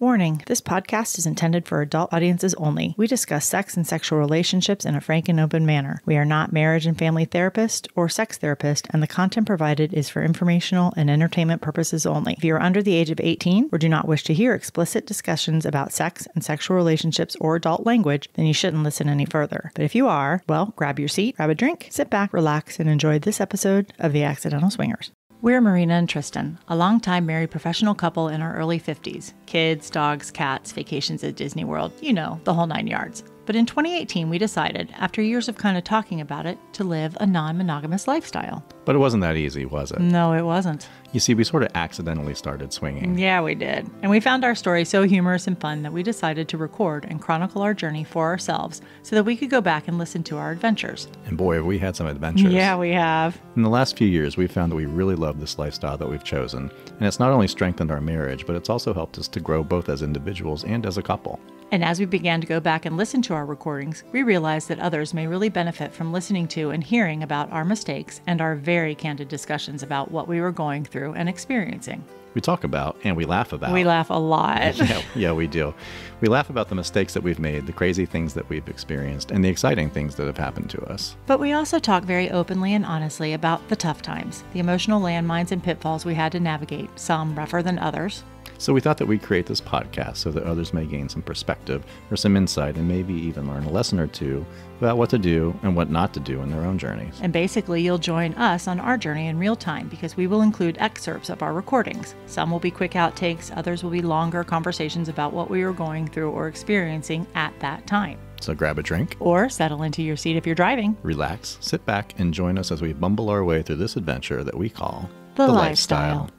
Warning this podcast is intended for adult audiences only. We discuss sex and sexual relationships in a frank and open manner. We are not marriage and family therapist or sex therapist, and the content provided is for informational and entertainment purposes only. If you are under the age of 18 or do not wish to hear explicit discussions about sex and sexual relationships or adult language, then you shouldn't listen any further. But if you are, well, grab your seat, grab a drink, sit back, relax, and enjoy this episode of The Accidental Swingers. We're Myrina and Tristan, a longtime married professional couple in our early 50s. Kids, dogs, cats, vacations at Disney World, you know, the whole nine yards. But in 2018, we decided, after years of kind of talking about it, to live a non monogamous lifestyle. But it wasn't that easy, was it? No, it wasn't. You see, we sort of accidentally started swinging. Yeah, we did. And we found our story so humorous and fun that we decided to record and chronicle our journey for ourselves so that we could go back and listen to our adventures. And boy, have we had some adventures. Yeah, we have. In the last few years, we've found that we really love this lifestyle that we've chosen. And it's not only strengthened our marriage, but it's also helped us to grow both as individuals and as a couple. And as we began to go back and listen to our recordings, we realized that others may really benefit from listening to and hearing about our mistakes and our very candid discussions about what we were going through and experiencing. We talk about and we laugh about. We laugh a lot. yeah, yeah, we do. We laugh about the mistakes that we've made, the crazy things that we've experienced, and the exciting things that have happened to us. But we also talk very openly and honestly about the tough times, the emotional landmines and pitfalls we had to navigate, some rougher than others. So we thought that we'd create this podcast so that others may gain some perspective or some insight and maybe even learn a lesson or two about what to do and what not to do in their own journeys. And basically, you'll join us on our journey in real time because we will include excerpts of our recordings. Some will be quick outtakes, others will be longer conversations about what we were going through or experiencing at that time. So grab a drink, Or settle into your seat if you're driving. relax, sit back, and join us as we bumble our way through this adventure that we call The, lifestyle.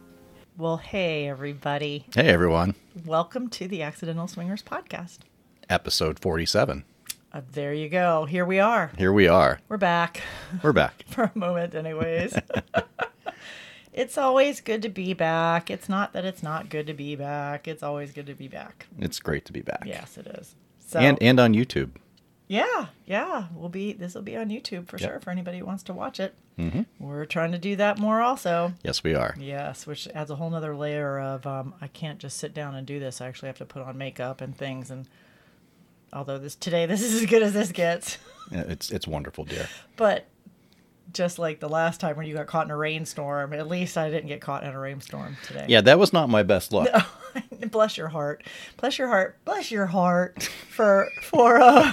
Well, hey, everybody. Hey everyone, Welcome to the Accidental Swingers podcast. episode 47. Uh, there you go. Here we are. Here we are. We're back We're back. for a moment, anyways. it's always good to be back. It's not that it's not good to be back. It's always good to be back. It's great to be back. Yes, it is. So, And and on YouTube. yeah, yeah, we'll be. This will be on YouTube for Yep. sure for anybody who wants to watch it. Mm-hmm. We're trying to do that more, also. Yes, we are. Yes, which adds a whole nother layer of um, I can't just sit down and do this. I actually have to put on makeup and things. And although this today, this is as good as this gets. Yeah, It's it's wonderful, dear. But just like the last time when you got caught in a rainstorm, at least I didn't get caught in a rainstorm today. Yeah, that was not my best luck. bless your heart, bless your heart, bless your heart for for uh,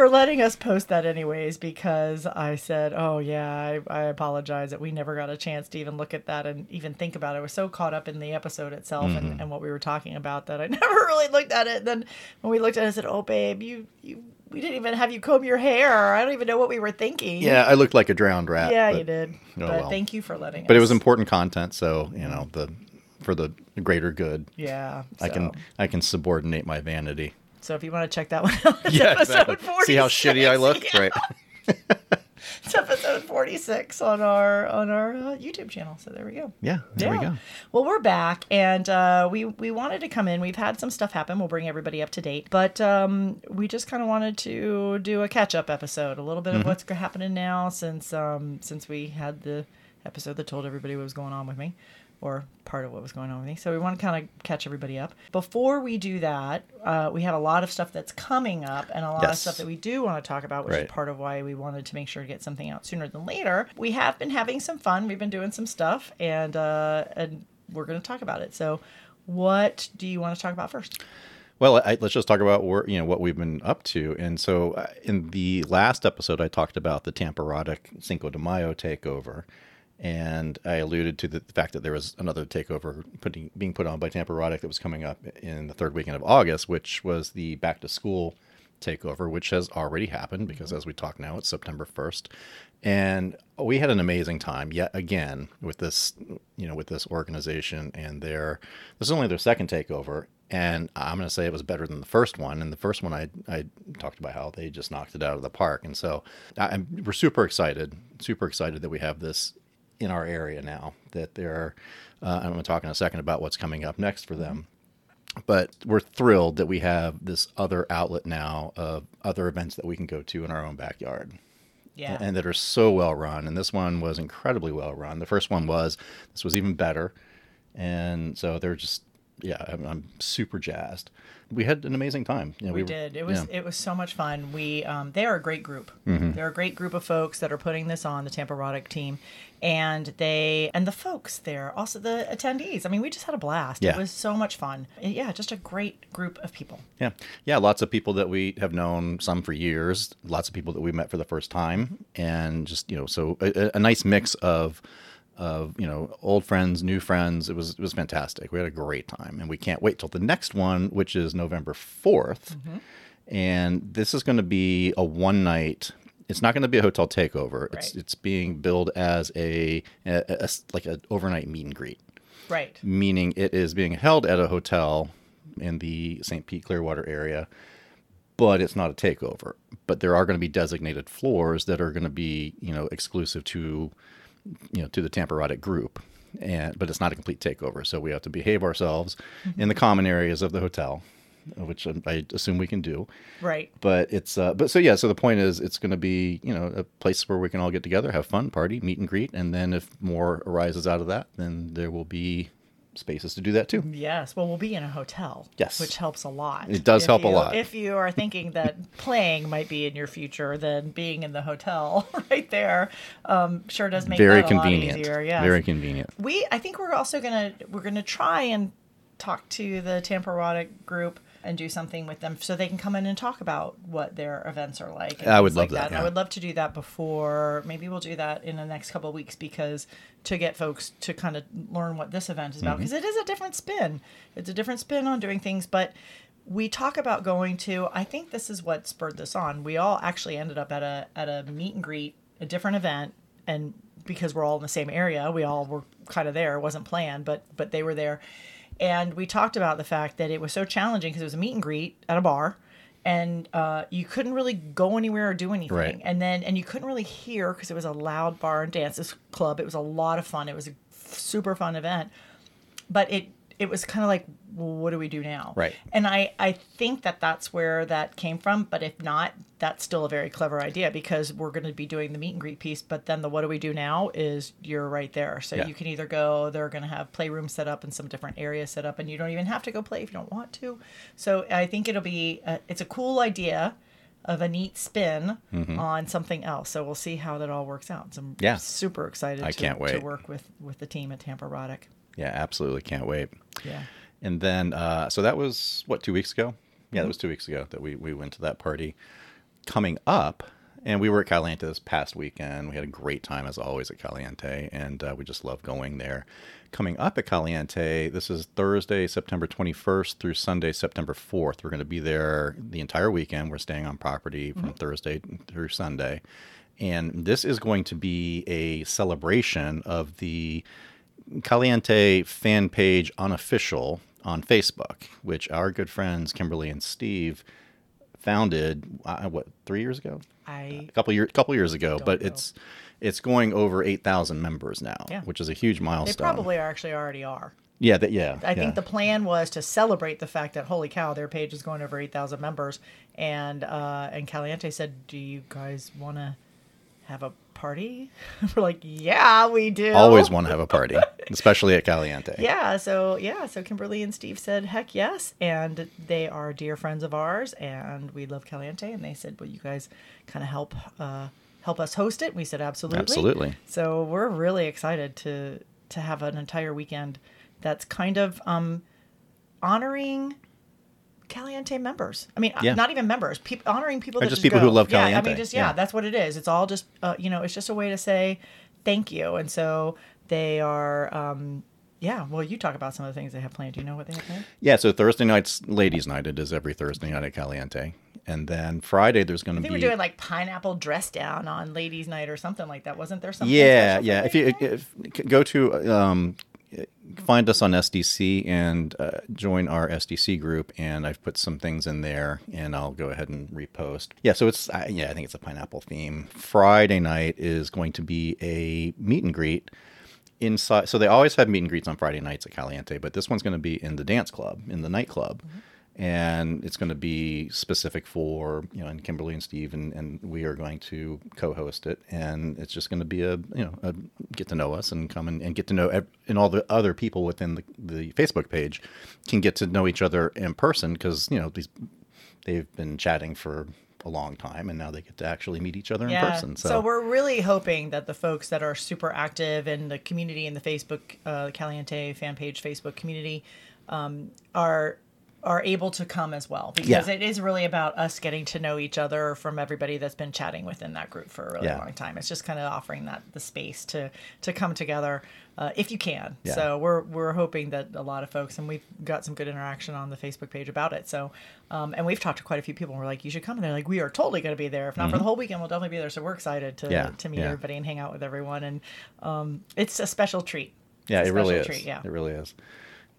for letting us post that anyways. Because I said, oh yeah, I, I apologize that we never got a chance to even look at that and even think about it. I was so caught up in the episode itself and, mm-hmm. and what we were talking about that I never really looked at it. then when we looked at it, I said, oh babe, you you we didn't even have you comb your hair. I don't even know what we were thinking. Yeah, I looked like a drowned rat. yeah, but- you did. oh but well. thank you for letting us. But it was important content, so you know the for the greater good. Yeah, I can I can subordinate my vanity. So if you want to check that one out, Yeah, episode exactly. See how shitty I look, Yeah, right? It's episode 46 on our on our uh, YouTube channel. So there we go. Yeah, there we go. Well, we're back, and uh, we we wanted to come in. We've had some stuff happen. We'll bring everybody up to date, but um, we just kind of wanted to do a catch up episode, a little bit Mm-hmm. of what's happening now since um, since we had the episode that told everybody what was going on with me, or part of what was going on with me. So we want to kind of catch everybody up. Before we do that, uh, we have a lot of stuff that's coming up, and a lot of stuff that we do want to talk about, which Right. is part of why we wanted to make sure to get something out sooner than later. We have been having some fun. We've been doing some stuff, and uh, and we're going to talk about it. So, what do you want to talk about first? Well, I, let's just talk about where, you know what we've been up to. And so, uh, in the last episode, I talked about the Tamparotic Cinco de Mayo takeover, and I alluded to the, fact that there was another takeover putting, being put on by Tamparotic that was coming up in the third weekend of August, which was the back to school takeover, which has already happened because mm-hmm. as we talk now, it's September first, and we had an amazing time yet again with this, you know, with this organization and their. This is only their second takeover, and I'm going to say it was better than the first one. And the first one, I I talked about how they just knocked it out of the park, and so I, I'm, we're super excited, super excited that we have this in our area now. That there, uh, I'm going to talk in a second about what's coming up next for them but we're thrilled that we have this other outlet now of other events that we can go to in our own backyard Yeah. and that are so well run and this one was incredibly well run the first one was this was even better and so they're just yeah, I'm, I'm super jazzed. We had an amazing time. You know, we, did. It was yeah. Mm-hmm. it was so much fun. We um, they are a great group. They're a great group of folks that are putting this on the Tamparotic team, and they and the folks there, also the attendees. I mean, we just had a blast. Yeah. It was so much fun. Yeah, just a great group of people. Yeah, yeah, lots of people that we have known, some for years, lots of people that we met for the first time, and just you know, so a, a nice mix of of you know old friends, new friends. It was it was fantastic. We had a great time, and we can't wait till the next one, which is November 4th mm-hmm. and this is going to be a one night. It's not going to be a hotel takeover. It's Right. it's being billed as a, a, a like an overnight meet and greet Right. meaning it is being held at a hotel in the St. Pete Clearwater area, but it's not a takeover. But there are going to be designated floors that are going to be, you know, exclusive to, you know, to the Tamparotic group. And but it's not a complete takeover, so we have to behave ourselves mm-hmm. in the common areas of the hotel, which I I assume we can do Right. but it's uh, but so yeah so the point is it's going to be you know a place where we can all get together have fun party meet and greet and then if more arises out of that then there will be spaces to do that too Yes. Well, we'll be in a hotel. Yes. Which helps a lot. It does If help a lot. If you are thinking that playing might be in your future, then being in the hotel right there um, sure does make very that a lot convenient easier. Yes. very convenient we i think we're also gonna we're gonna try and talk to the Tamparotic group and do something with them so they can come in and talk about what their events are like I would love like that, And i would love to do that before maybe we'll do that in the next couple of weeks because to get folks to kind of learn what this event is about Mm-hmm. because is a different spin. It's a different spin on doing things but we talk about going to i think this is what spurred this on. We all actually ended up at a at a meet and greet a different event and because we're all in the same area we all were kind of there. It wasn't planned but but they were there and we talked about the fact that it was so challenging because it was a meet and greet at a bar and uh, you couldn't really go anywhere or do anything. Right. and then and you couldn't really hear because it was a loud bar and dances club. It was a lot of fun. It was a super fun event. But it it was kind of like well, what do we do now Right. and i i think that that's where that came from but if not that's still a very clever idea because we're going to be doing the meet and greet piece but then the what do we do now is you're right there so Yeah. you can either go they're going to have playrooms set up and some different areas set up and you don't even have to go play if you don't want to so i think it'll be a, it's a cool idea of a neat spin on something else so we'll see how that all works out so i'm Mm-hmm. Yeah. super excited I to, can't wait. to work with with the team at Tamparotic. Yeah absolutely. Can't wait. Yeah. And then uh, so that was what two weeks ago? Mm-hmm. yeah that was two weeks ago that we, we went to that party. Coming up and we were at caliente this past weekend. We had a great time as always at caliente and uh, we just love going there. Coming up at caliente this is thursday september 21st through sunday september 4th we're going to be there the entire weekend. We're staying on property from thursday through sunday. And this is going to be a celebration of the Caliente fan page unofficial on Facebook, which our good friends Kimberly and Steve founded. Uh, what three years ago? i A couple years, couple years ago, but know. it's it's going over eight thousand members now, Yeah. which is a huge milestone. they probably are actually already are yeah, that yeah. I think the plan was to celebrate the fact that holy cow, their page is going over eight thousand members, and uh, and Caliente said, "Do you guys want to have a party?" We're like, "Yeah, we do." always want to have a party, especially at Caliente. Yeah, so yeah, so Kimberly and Steve said, "Heck yes," and they are dear friends of ours, and we love Caliente, and they said, "Will you guys kind of help uh, help us host it?" We said, "Absolutely, Absolutely. So we're really excited to to have an entire weekend that's kind of um, honoring Caliente members. I mean, uh, Yeah. not even members, peop honoring people Or that just just people go. who love Caliente. Yeah, I mean, just yeah, Yeah. that's what it is. It's all just uh, you know, it's just a way to say thank you, and so they are. Um, yeah, well, you talk about some of the things they have planned. Do you know what they have planned? Yeah, so Thursday night's ladies' night. It is every Thursday night at Caliente, and then Friday there's going to be we're doing like pineapple dress down on ladies' night or something like that. Wasn't there something? yeah yeah if you if, go to um, find us on sdc and uh, join our sdc group and i've put some things in there and i'll go ahead and repost. Yeah so it's uh, yeah i think it's a pineapple theme. Friday night is going to be a meet and greet inside so they always have meet and greets on friday nights at caliente but this one's going to be in the dance club in the nightclub and it's going to be specific for you know and Kimberly and Steve and, and we are going to co-host it and it's just going to be a you know a get to know us and come and, and get to know and all the other people within the, the Facebook page can get to know each other in person because you know these they've been chatting for a long time and now they get to actually meet each other in person So. we're really hoping that the folks that are super active in the community in the Facebook uh, Caliente fan page Facebook community um, are are able to come as well because Yeah. it is really about us getting to know each other from everybody that's been chatting within that group for a really Yeah. long time. It's just kind of offering that the space to to come together uh, if you can. Yeah. So we're we're hoping that a lot of folks and we've got some good interaction on the Facebook page about it. So um, and we've talked to quite a few people. and We're like, you should come, and they're like, we are totally going to be there. If not for the whole weekend, we'll definitely be there. So we're excited to Mm-hmm. To meet everybody and hang out with everyone. And um, it's a special treat. Yeah, it really is. special treat, yeah. It really is.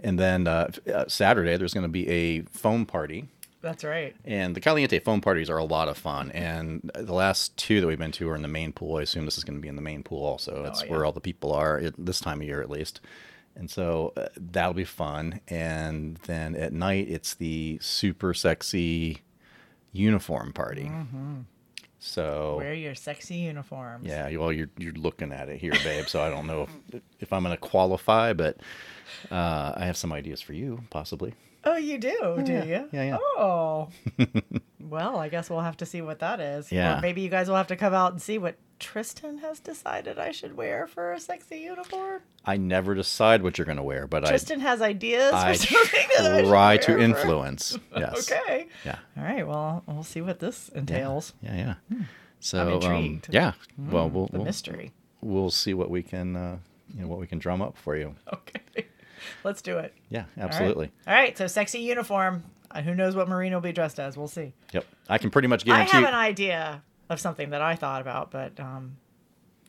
And then uh, uh, Saturday, there's going to be a foam party. That's right. And the Caliente foam parties are a lot of fun. And the last two that we've been to are in the main pool. I assume this is going to be in the main pool also. It's Oh, yeah. where all the people are at this time of year, at least. And so uh, that'll be fun. And then at night, it's the super sexy uniform party. Mm-hmm. So Wear your sexy uniforms. Yeah, well, you're you're looking at it here, babe. So I don't know if if I'm going to qualify, but uh, I have some ideas for you, possibly. Oh, you do, do yeah. you? Yeah, yeah. Oh. well, I guess we'll have to see what that is. Yeah. Or maybe you guys will have to come out and see what Tristan has decided I should wear for a sexy uniform. I never decide what you're going to wear, but Tristan has ideas I for something that I try to wear for- influence. Yes. Okay. Yeah. All right. Well, we'll see what this Yeah. entails. Yeah. Yeah. So um, intrigued. yeah. Well, we'll The we'll, mystery. we'll see what we can uh, you know what we can drum up for you. Okay. Let's do it. Yeah. Absolutely. All right. So sexy uniform. Uh, Who knows what Myrina will be dressed as? We'll see. Yep. I can pretty much I guarantee. have an idea of something that I thought about, but um,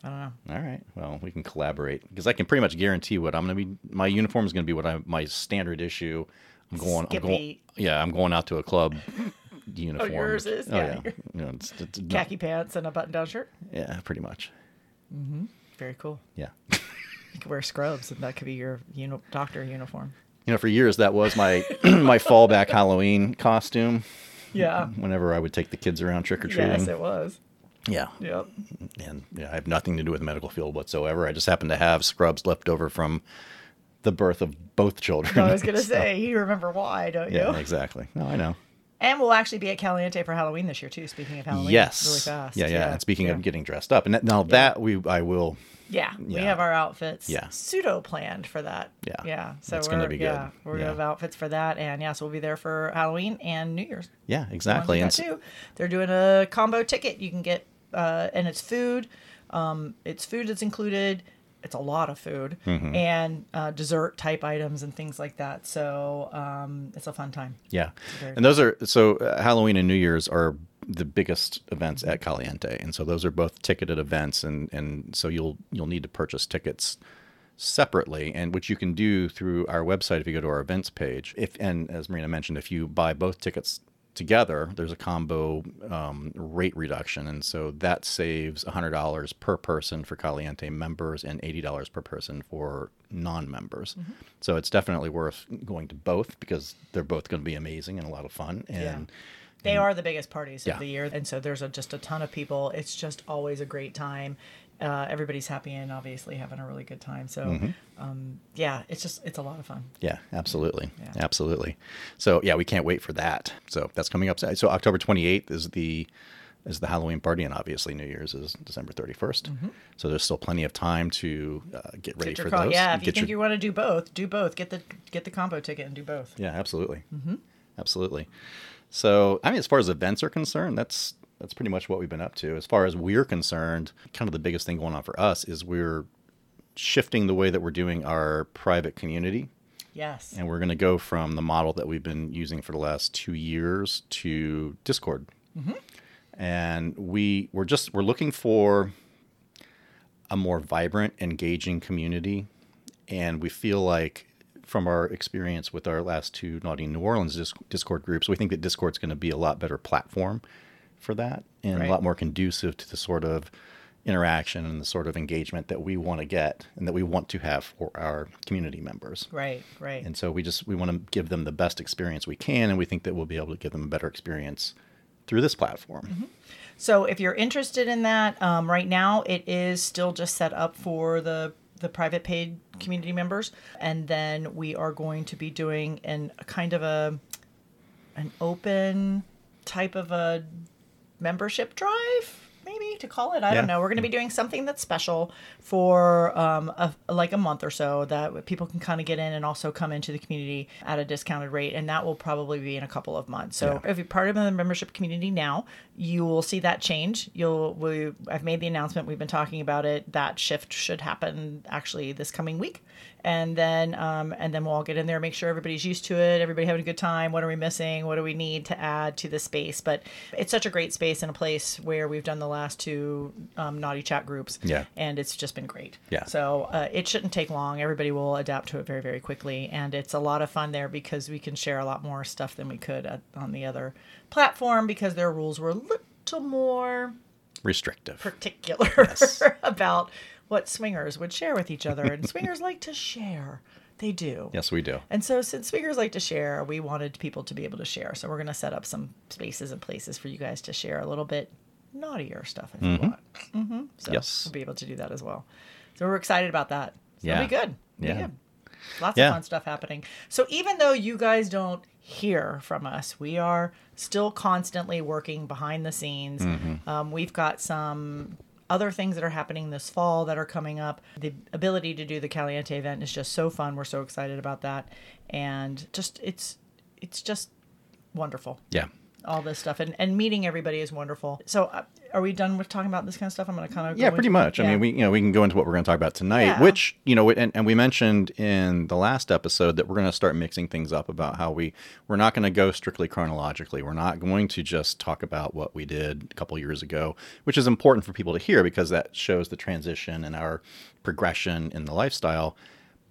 I don't know. All right. Well, we can collaborate because I can pretty much guarantee what I'm going to be. My uniform is going to be what I my standard issue. I'm going. I'm going. Yeah, I'm going out to a club uniform. yours is? Oh Yeah. yeah. You know, it's, it's Khaki pants and a button-down shirt. yeah, pretty much. Very cool. Yeah. You could wear scrubs, and that could be your uni- doctor uniform. You know, for years that was my my fallback Halloween costume. Yeah. Whenever I would take the kids around trick or treating. Yes, it was. yeah. Yep. And yeah, I have nothing to do with the medical field whatsoever. I just happen to have scrubs left over from the birth of both children. I was gonna So- say you remember why, don't you? Yeah, exactly. No, I know. And we'll actually be at Caliente for Halloween this year too. Speaking of Halloween, yes. really fast. Yeah, yeah, And speaking yeah. of getting dressed up, and now that we, I will. Yeah, we have our outfits Yeah. pseudo planned for that. Yeah. Yeah. So we're, gonna be good. Yeah, we're gonna have outfits for that. And yeah, so we'll be there for Halloween and New Year's. Yeah, exactly. And too. They're doing a combo ticket. You can get, uh, and it's food. Um, it's food that's included. It's a lot of food Mm-hmm. and uh, dessert type items and things like that. So um, it's a fun time. yeah, and those are so uh, Halloween and New Year's are the biggest events at Caliente, and so those are both ticketed events, and and so you'll you'll need to purchase tickets separately, and which you can do through our website if you go to our events page. If and as Myrina mentioned, if you buy both tickets together, there's a combo um, rate reduction, and so that saves $100 per person for Caliente members and $80 per person for non-members. Mm-hmm. So it's definitely worth going to both because they're both going to be amazing and a lot of fun. And They are the biggest parties Yeah. of the year, and so there's a, just a ton of people. It's just always a great time. Uh, everybody's happy and obviously having a really good time. So, Mm-hmm. um, yeah, it's just it's a lot of fun. Yeah, absolutely. Yeah. Absolutely. So yeah, we can't wait for that. So that's coming up. So October 28th is the is the Halloween party, and obviously New Year's is December 31st. So there's still plenty of time to uh, get ready Mm-hmm. Get for co- those. yeah, if you think your- you want to do both, do both. Get the get the combo ticket and do both. Yeah, absolutely. Mm-hmm. Absolutely. So, I mean, as far as events are concerned, that's that's pretty much what we've been up to. As far as we're concerned, kind of the biggest thing going on for us is we're shifting the way that we're doing our private community, Yes. and we're going to go from the model that we've been using for the last two years to Discord. Mm-hmm. And we we're just we're looking for a more vibrant, engaging community, and we feel like from our experience with our last two Naughty New Orleans Discord groups, we think that Discord's going to be a lot better platform for that and Right. a lot more conducive to the sort of interaction and the sort of engagement that we want to get and that we want to have for our community members. Right, right. And so we just we want to give them the best experience we can, and we think that we'll be able to give them a better experience through this platform. Mm-hmm. So if you're interested in that, um, right now it is still just set up for the the private paid community members, and then we are going to be doing an a kind of a an open type of a membership drive maybe to call it. I Yeah. don't know. We're going to be doing something that's special for um, a, like a month or so that people can kind of get in and also come into the community at a discounted rate, and that will probably be in a couple of months. So if you're part of the membership community now, you will see that change. You'll we I've made the announcement. We've been talking about it. That shift should happen actually this coming week, and then um, and then we'll all get in there, make sure everybody's used to it, everybody having a good time. What are we missing? What do we need to add to the space? But it's such a great space and a place where we've done the last two um, naughty chat groups, Yeah. and it's just been great. Yeah. So uh, it shouldn't take long. Everybody will adapt to it very very quickly, and it's a lot of fun there because we can share a lot more stuff than we could at, on the other platform because their rules were a little more Restrictive. particular Yes. about what swingers would share with each other. And swingers like to share. They do. yes, we do. And so, since swingers like to share, we wanted people to be able to share. So, we're going to set up some spaces and places for you guys to share a little bit naughtier stuff if you want. Mm-hmm. So, Yes. we'll be able to do that as well. So, we're excited about that. So Yeah. It'll be good. Be Yeah. good. Lots Yeah. of fun stuff happening. So, even though you guys don't hear from us, we are still constantly working behind the scenes. Mm-hmm. Um, we've got some other things that are happening this fall that are coming up. The ability to do the Caliente event is just so fun. We're so excited about that, and just it's it's just wonderful. Yeah. All this stuff and, and meeting everybody is wonderful. So, uh, are we done with talking about this kind of stuff? I'm going to kind of Yeah, pretty much. I mean, we you know we can go into what we're going to talk about tonight, Yeah. which you know, and, and we mentioned in the last episode that we're going to start mixing things up about how we we're not going to go strictly chronologically. We're not going to just talk about what we did a couple years ago, which is important for people to hear because that shows the transition and our progression in the lifestyle.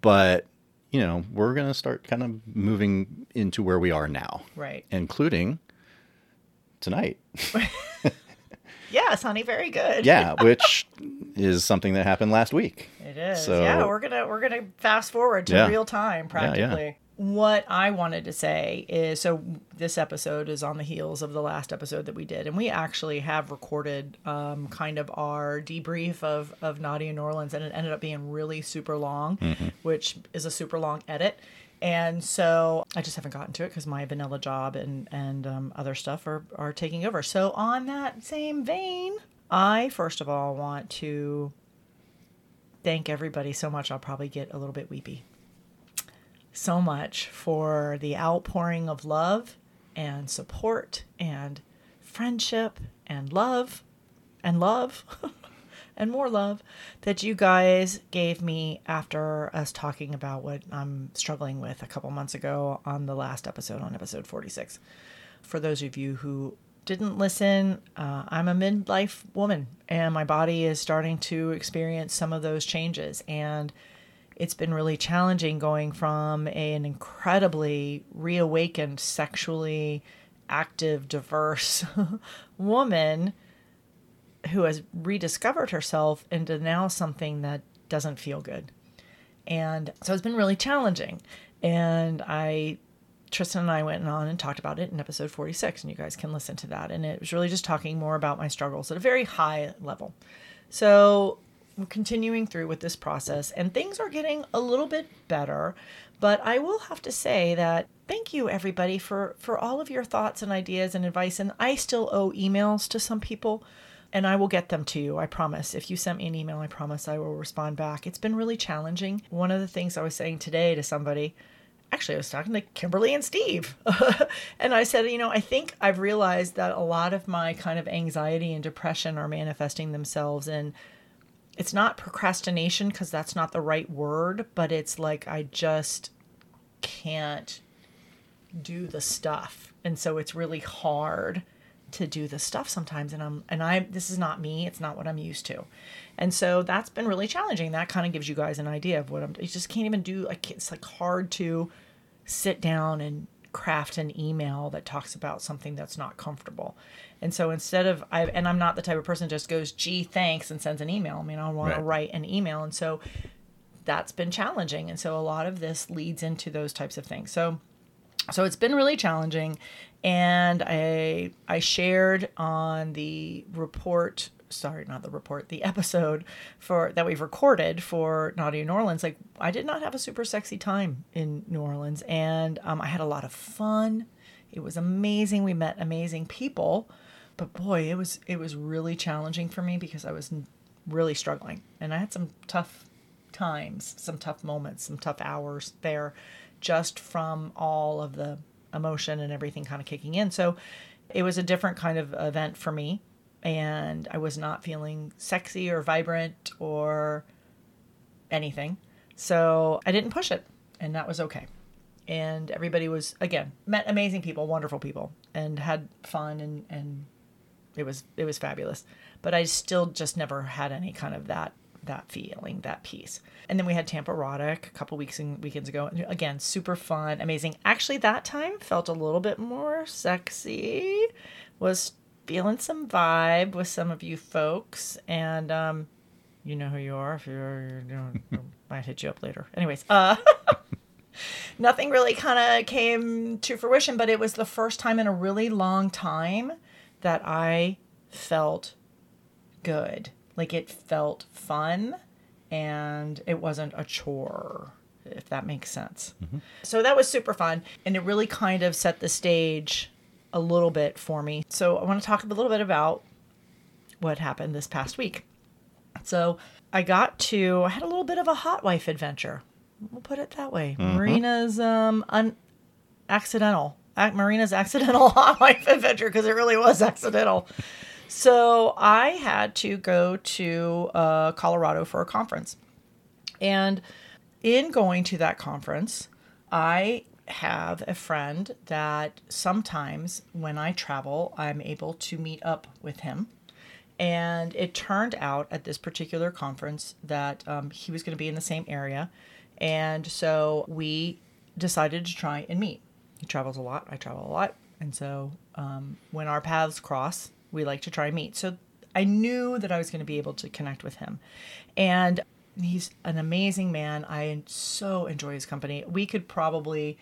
But you know, we're going to start kind of moving into where we are now, right. including tonight. Yes, honey, very good. Yeah, which is something that happened last week. It is. So- yeah, we're gonna we're gonna fast forward to Yeah. real time Yeah, yeah. practically. What I wanted to say is so this episode is on the heels of the last episode that we did, and we actually have recorded um, kind of our debrief of of Naughty in New Orleans, and it ended up being really super long, Mm-hmm. which is a super long edit. And so I just haven't gotten to it because my vanilla job and and um, other stuff are are taking over. So on that same vein, I first of all want to thank everybody so much. I'll probably get a little bit weepy. So much for the outpouring of love and support and friendship and love and love and more love that you guys gave me after us talking about what I'm struggling with a couple months ago on the last episode, on episode 46. For those of you who didn't listen, uh, I'm a midlife woman and my body is starting to experience some of those changes. And it's been really challenging going from an incredibly reawakened, sexually active, diverse woman who has rediscovered herself into now something that doesn't feel good. And so it's been really challenging. And I, Tristan and I went on and talked about it in episode 46, and you guys can listen to that. And it was really just talking more about my struggles at a very high level. So I'm continuing through with this process, and things are getting a little bit better. But I will have to say that thank you everybody for for all of your thoughts and ideas and advice. And I still owe emails to some people and I will get them to you. I promise. If you sent me an email, I promise I will respond back. It's been really challenging. One of the things I was saying today to somebody, actually, I was talking to Kimberly and Steve, and I said, you know, I think I've realized that a lot of my kind of anxiety and depression are manifesting themselves in. It's not procrastination because that's not the right word, but it's like I just can't do the stuff. And so it's really hard to do the stuff sometimes and I'm and I this is not me, it's not what I'm used to. And so that's been really challenging. That kind of gives you guys an idea of what I'm you just can't even do like it's like hard to sit down and craft an email that talks about something that's not comfortable. And so instead of I and I'm not the type of person just goes, "Gee, thanks," and sends an email. I mean, I want Right. to write an email, and so that's been challenging. And so a lot of this leads into those types of things. So so it's been really challenging and i i shared on the report sorry not the report the episode for that we've recorded for naughty new orleans. Like i did not have a super sexy time in new orleans. And um, i had a lot of fun. It was amazing. We met amazing people. But boy it was it was really challenging for me because i was really struggling. And i had some tough times, some tough moments, some tough hours there just from all of the emotion and everything kind of kicking in. So it was a different kind of event for me. And I was not feeling sexy or vibrant or anything. So I didn't push it. And that was okay. And everybody was, again, met amazing people, wonderful people, and had fun and, and it was it was fabulous but i still just never had any kind of that that feeling that peace. And then we had Tamparotic a couple weeks and weekends ago again super fun amazing. Actually that time felt a little bit more sexy was feeling some vibe with some of you folks and um you know who you are if you're you know might hit you up later. Anyways uh nothing really kind of came to fruition, but it was the first time in a really long time that I felt good. Like it felt fun and it wasn't a chore, if that makes sense. So that was super fun. And it really kind of set the stage a little bit for me. So I want to talk a little bit about what happened this past week. So I got to, I had a little bit of a hot wife adventure. We'll put it that way. Myrina's um, un- accidental. Ac- Myrina's accidental hot wife adventure because it really was accidental. So I had to go to uh, Colorado for a conference. And in going to that conference, I have a friend that sometimes when I travel, I'm able to meet up with him. And it turned out at this particular conference that um, he was going to be in the same area. And so we decided to try and meet. He travels a lot, I travel a lot. And so um, when our paths cross, we like to try meat. So I knew that I was going to be able to connect with him. And he's an amazing man. I so enjoy his company. We could probably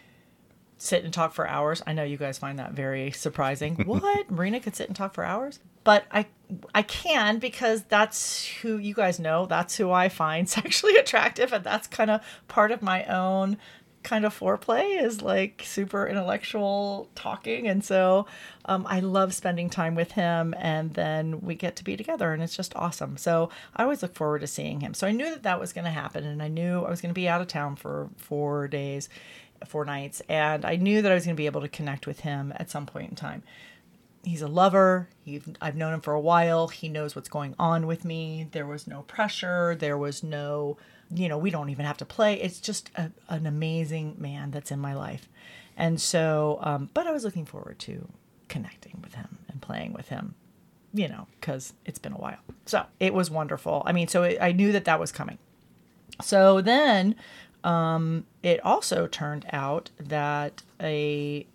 sit and talk for hours. I know you guys find that very surprising. what? Myrina could sit and talk for hours? But I I can because that's who you guys know. That's who I find sexually attractive and that's kind of part of my own kind of foreplay is like super intellectual talking and so um, i love spending time with him and then we get to be together and it's just awesome so i always look forward to seeing him so i knew that that was going to happen and i knew i was going to be out of town for four days four nights and i knew that i was going to be able to connect with him at some point in time he's a lover. He, I've known him for a while. He knows what's going on with me. There was no pressure. There was no, you know, we don't even have to play. It's just a, an amazing man that's in my life. And so, um, but I was looking forward to connecting with him and playing with him, you know, because it's been a while. So it was wonderful. I mean, so it, I knew that that was coming. So then um, it also turned out that a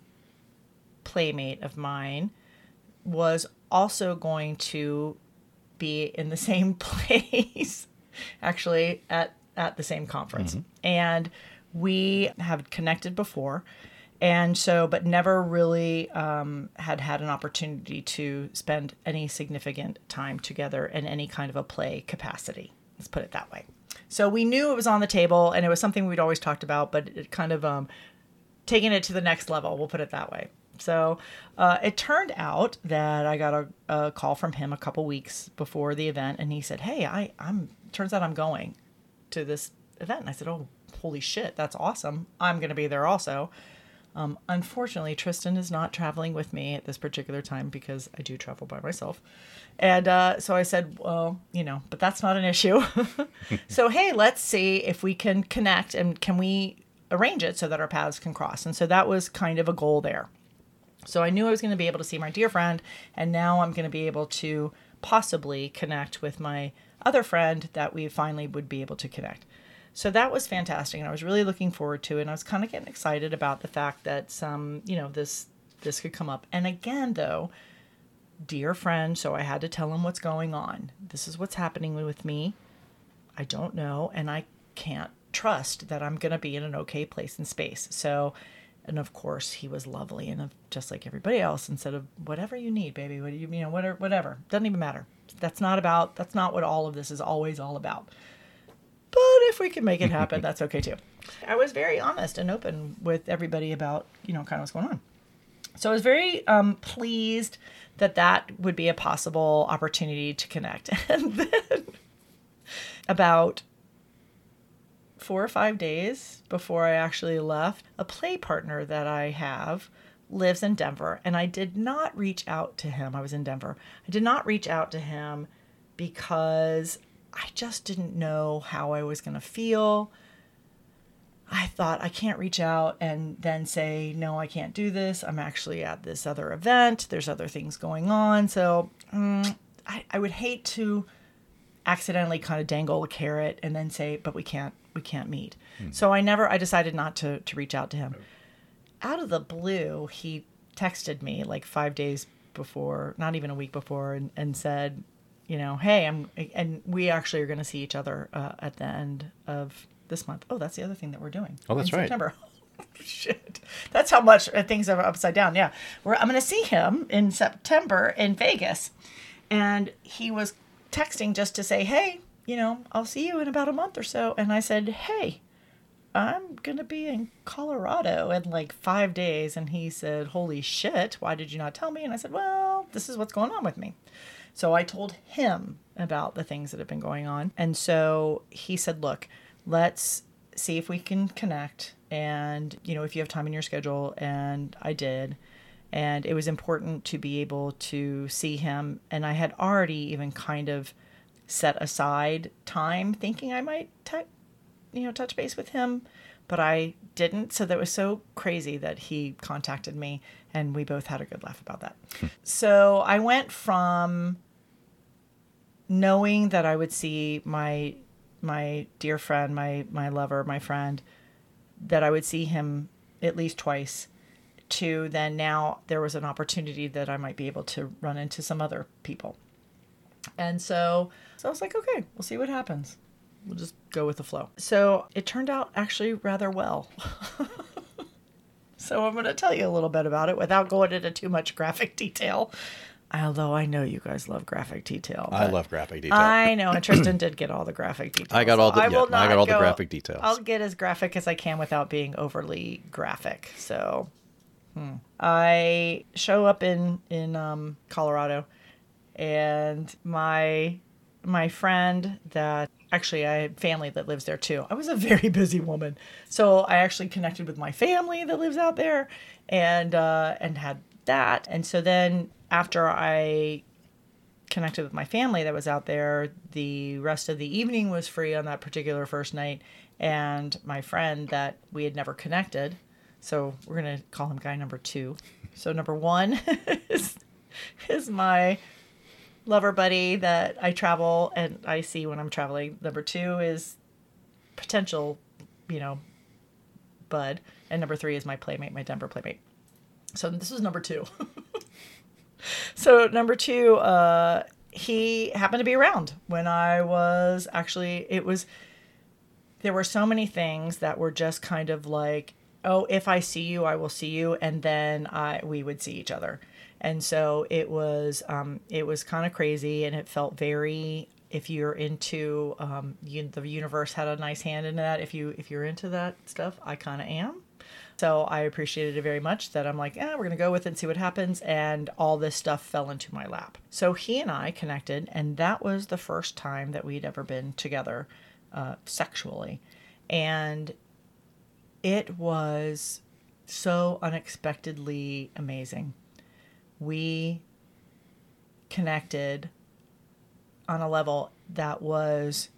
playmate of mine was also going to be in the same place actually at at the same conference and we have connected before and so but never really um, had had an opportunity to spend any significant time together in any kind of a play capacity let's put it that way so we knew it was on the table and it was something we'd always talked about but it kind of um, taking it to the next level. We'll put it that way. So uh, it turned out that I got a, a call from him a couple weeks before the event, and he said, "Hey, I, I'm." Turns out I'm going to this event, and I said, "Oh, holy shit, that's awesome! I'm going to be there also." Um, unfortunately, Tristan is not traveling with me at this particular time because I do travel by myself. And uh, so I said, well, you know, but that's not an issue. so, hey, let's see if we can connect and can we arrange it so that our paths can cross. And so that was kind of a goal there. So I knew I was going to be able to see my dear friend, and now I'm going to be able to possibly connect with my other friend that we finally would be able to connect. So that was fantastic, and I was really looking forward to it. And I was kind of getting excited about the fact that some, you know, this this could come up. And again, though, dear friend, so I had to tell him what's going on. This is what's happening with me. I don't know, and I can't trust that I'm going to be in an okay place in space. So, and of course, he was lovely and just like everybody else. Instead of whatever you need, baby, what do you, you know, whatever, whatever, doesn't even matter. That's not about. That's not what all of this is always all about. But if we can make it happen, that's okay too. I was very honest and open with everybody about you know kind of what's going on. So I was very um, pleased that that would be a possible opportunity to connect. And then about four or five days before I actually left, a play partner that I have lives in Denver, and I did not reach out to him. I was in Denver. I did not reach out to him because I just didn't know how I was going to feel. I thought I can't reach out and then say, no, I can't do this. I'm actually at this other event. There's other things going on. So mm, I, I would hate to accidentally kind of dangle a carrot and then say, but we can't, we can't meet. Hmm. So I never, I decided not to, to reach out to him. Out of the blue, he texted me like five days before, not even a week before, and, and said, you know, hey, I'm, and we actually are going to see each other uh, at the end of this month. Oh, that's the other thing that we're doing. Oh, that's right. September. Shit. That's how much uh, things are upside down. Yeah. We're, I'm going to see him in September in Vegas. And he was texting just to say, hey, you know, I'll see you in about a month or so. And I said, hey, I'm going to be in Colorado in like five days. And he said, holy shit, why did you not tell me? And I said, well, this is what's going on with me. So I told him about the things that have been going on. And so he said, look, let's see if we can connect. And, you know, if you have time in your schedule. And I did. And it was important to be able to see him. And I had already even kind of set aside time thinking I might, you know, touch base with him but I didn't. So that was so crazy that he contacted me and we both had a good laugh about that. Hmm. so I went from knowing that I would see my my dear friend, my my lover, my friend, that I would see him at least twice to then now there was an opportunity that I might be able to run into some other people. And so so I was like, okay, we'll see what happens. We'll just go with the flow. So it turned out actually rather well. so I'm going to tell you a little bit about it without going into too much graphic detail. Although I know you guys love graphic detail. I love graphic detail. I know, and Tristan did get all the graphic details. I got all the. I, yeah, I got all go, the graphic details. I'll get as graphic as I can without being overly graphic. So, hmm. I show up in in um, Colorado, and my my friend that actually I had family that lives there too. I was a very busy woman, so I actually connected with my family that lives out there, and uh, and had that. And so then after I connected with my family that was out there, the rest of the evening was free on that particular first night. And my friend that we had never connected, so we're to call him guy number two. So, number one is, is my lover buddy that I travel and I see when I'm traveling. Number two is potential, you know, bud. And number three is my playmate, my Denver playmate. So this is number two. so number two, uh, he happened to be around when I was actually. It was there were so many things that were just kind of like, oh, if I see you, I will see you, and then I we would see each other. And so it was um, it was kind of crazy, and it felt very. If you're into um, you, the universe had a nice hand in that. If you if you're into that stuff, I kind of am. So I appreciated it very much that I'm like, eh, we're to go with it and see what happens. And all this stuff fell into my lap. So he and I connected, and that was the first time that we'd ever been together uh, sexually. And it was so unexpectedly amazing. We connected on a level that was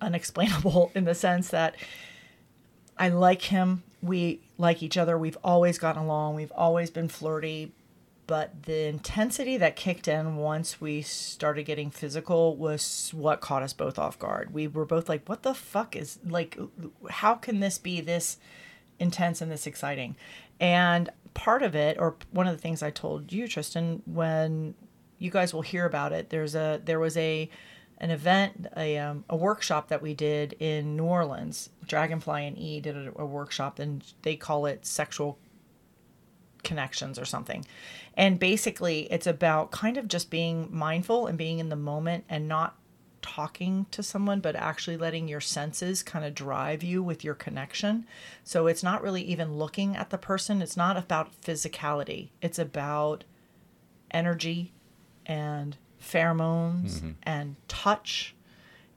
unexplainable in the sense that I like him. We like each other. We've always gotten along. We've always been flirty. but the intensity that kicked in once we started getting physical was what caught us both off guard. We were both like, what the fuck is like, how can this be this intense and this exciting? And part of it, or one of the things I told you, Tristan, when you guys will hear about it, there's a, there was a, an event, a, um, a workshop that we did in New Orleans. Dragonfly and E did a, a workshop, and they call it sexual connections or something. And basically, it's about kind of just being mindful and being in the moment and not talking to someone, but actually letting your senses kind of drive you with your connection. So it's not really even looking at the person, it's not about physicality, it's about energy and pheromones mm-hmm. and touch.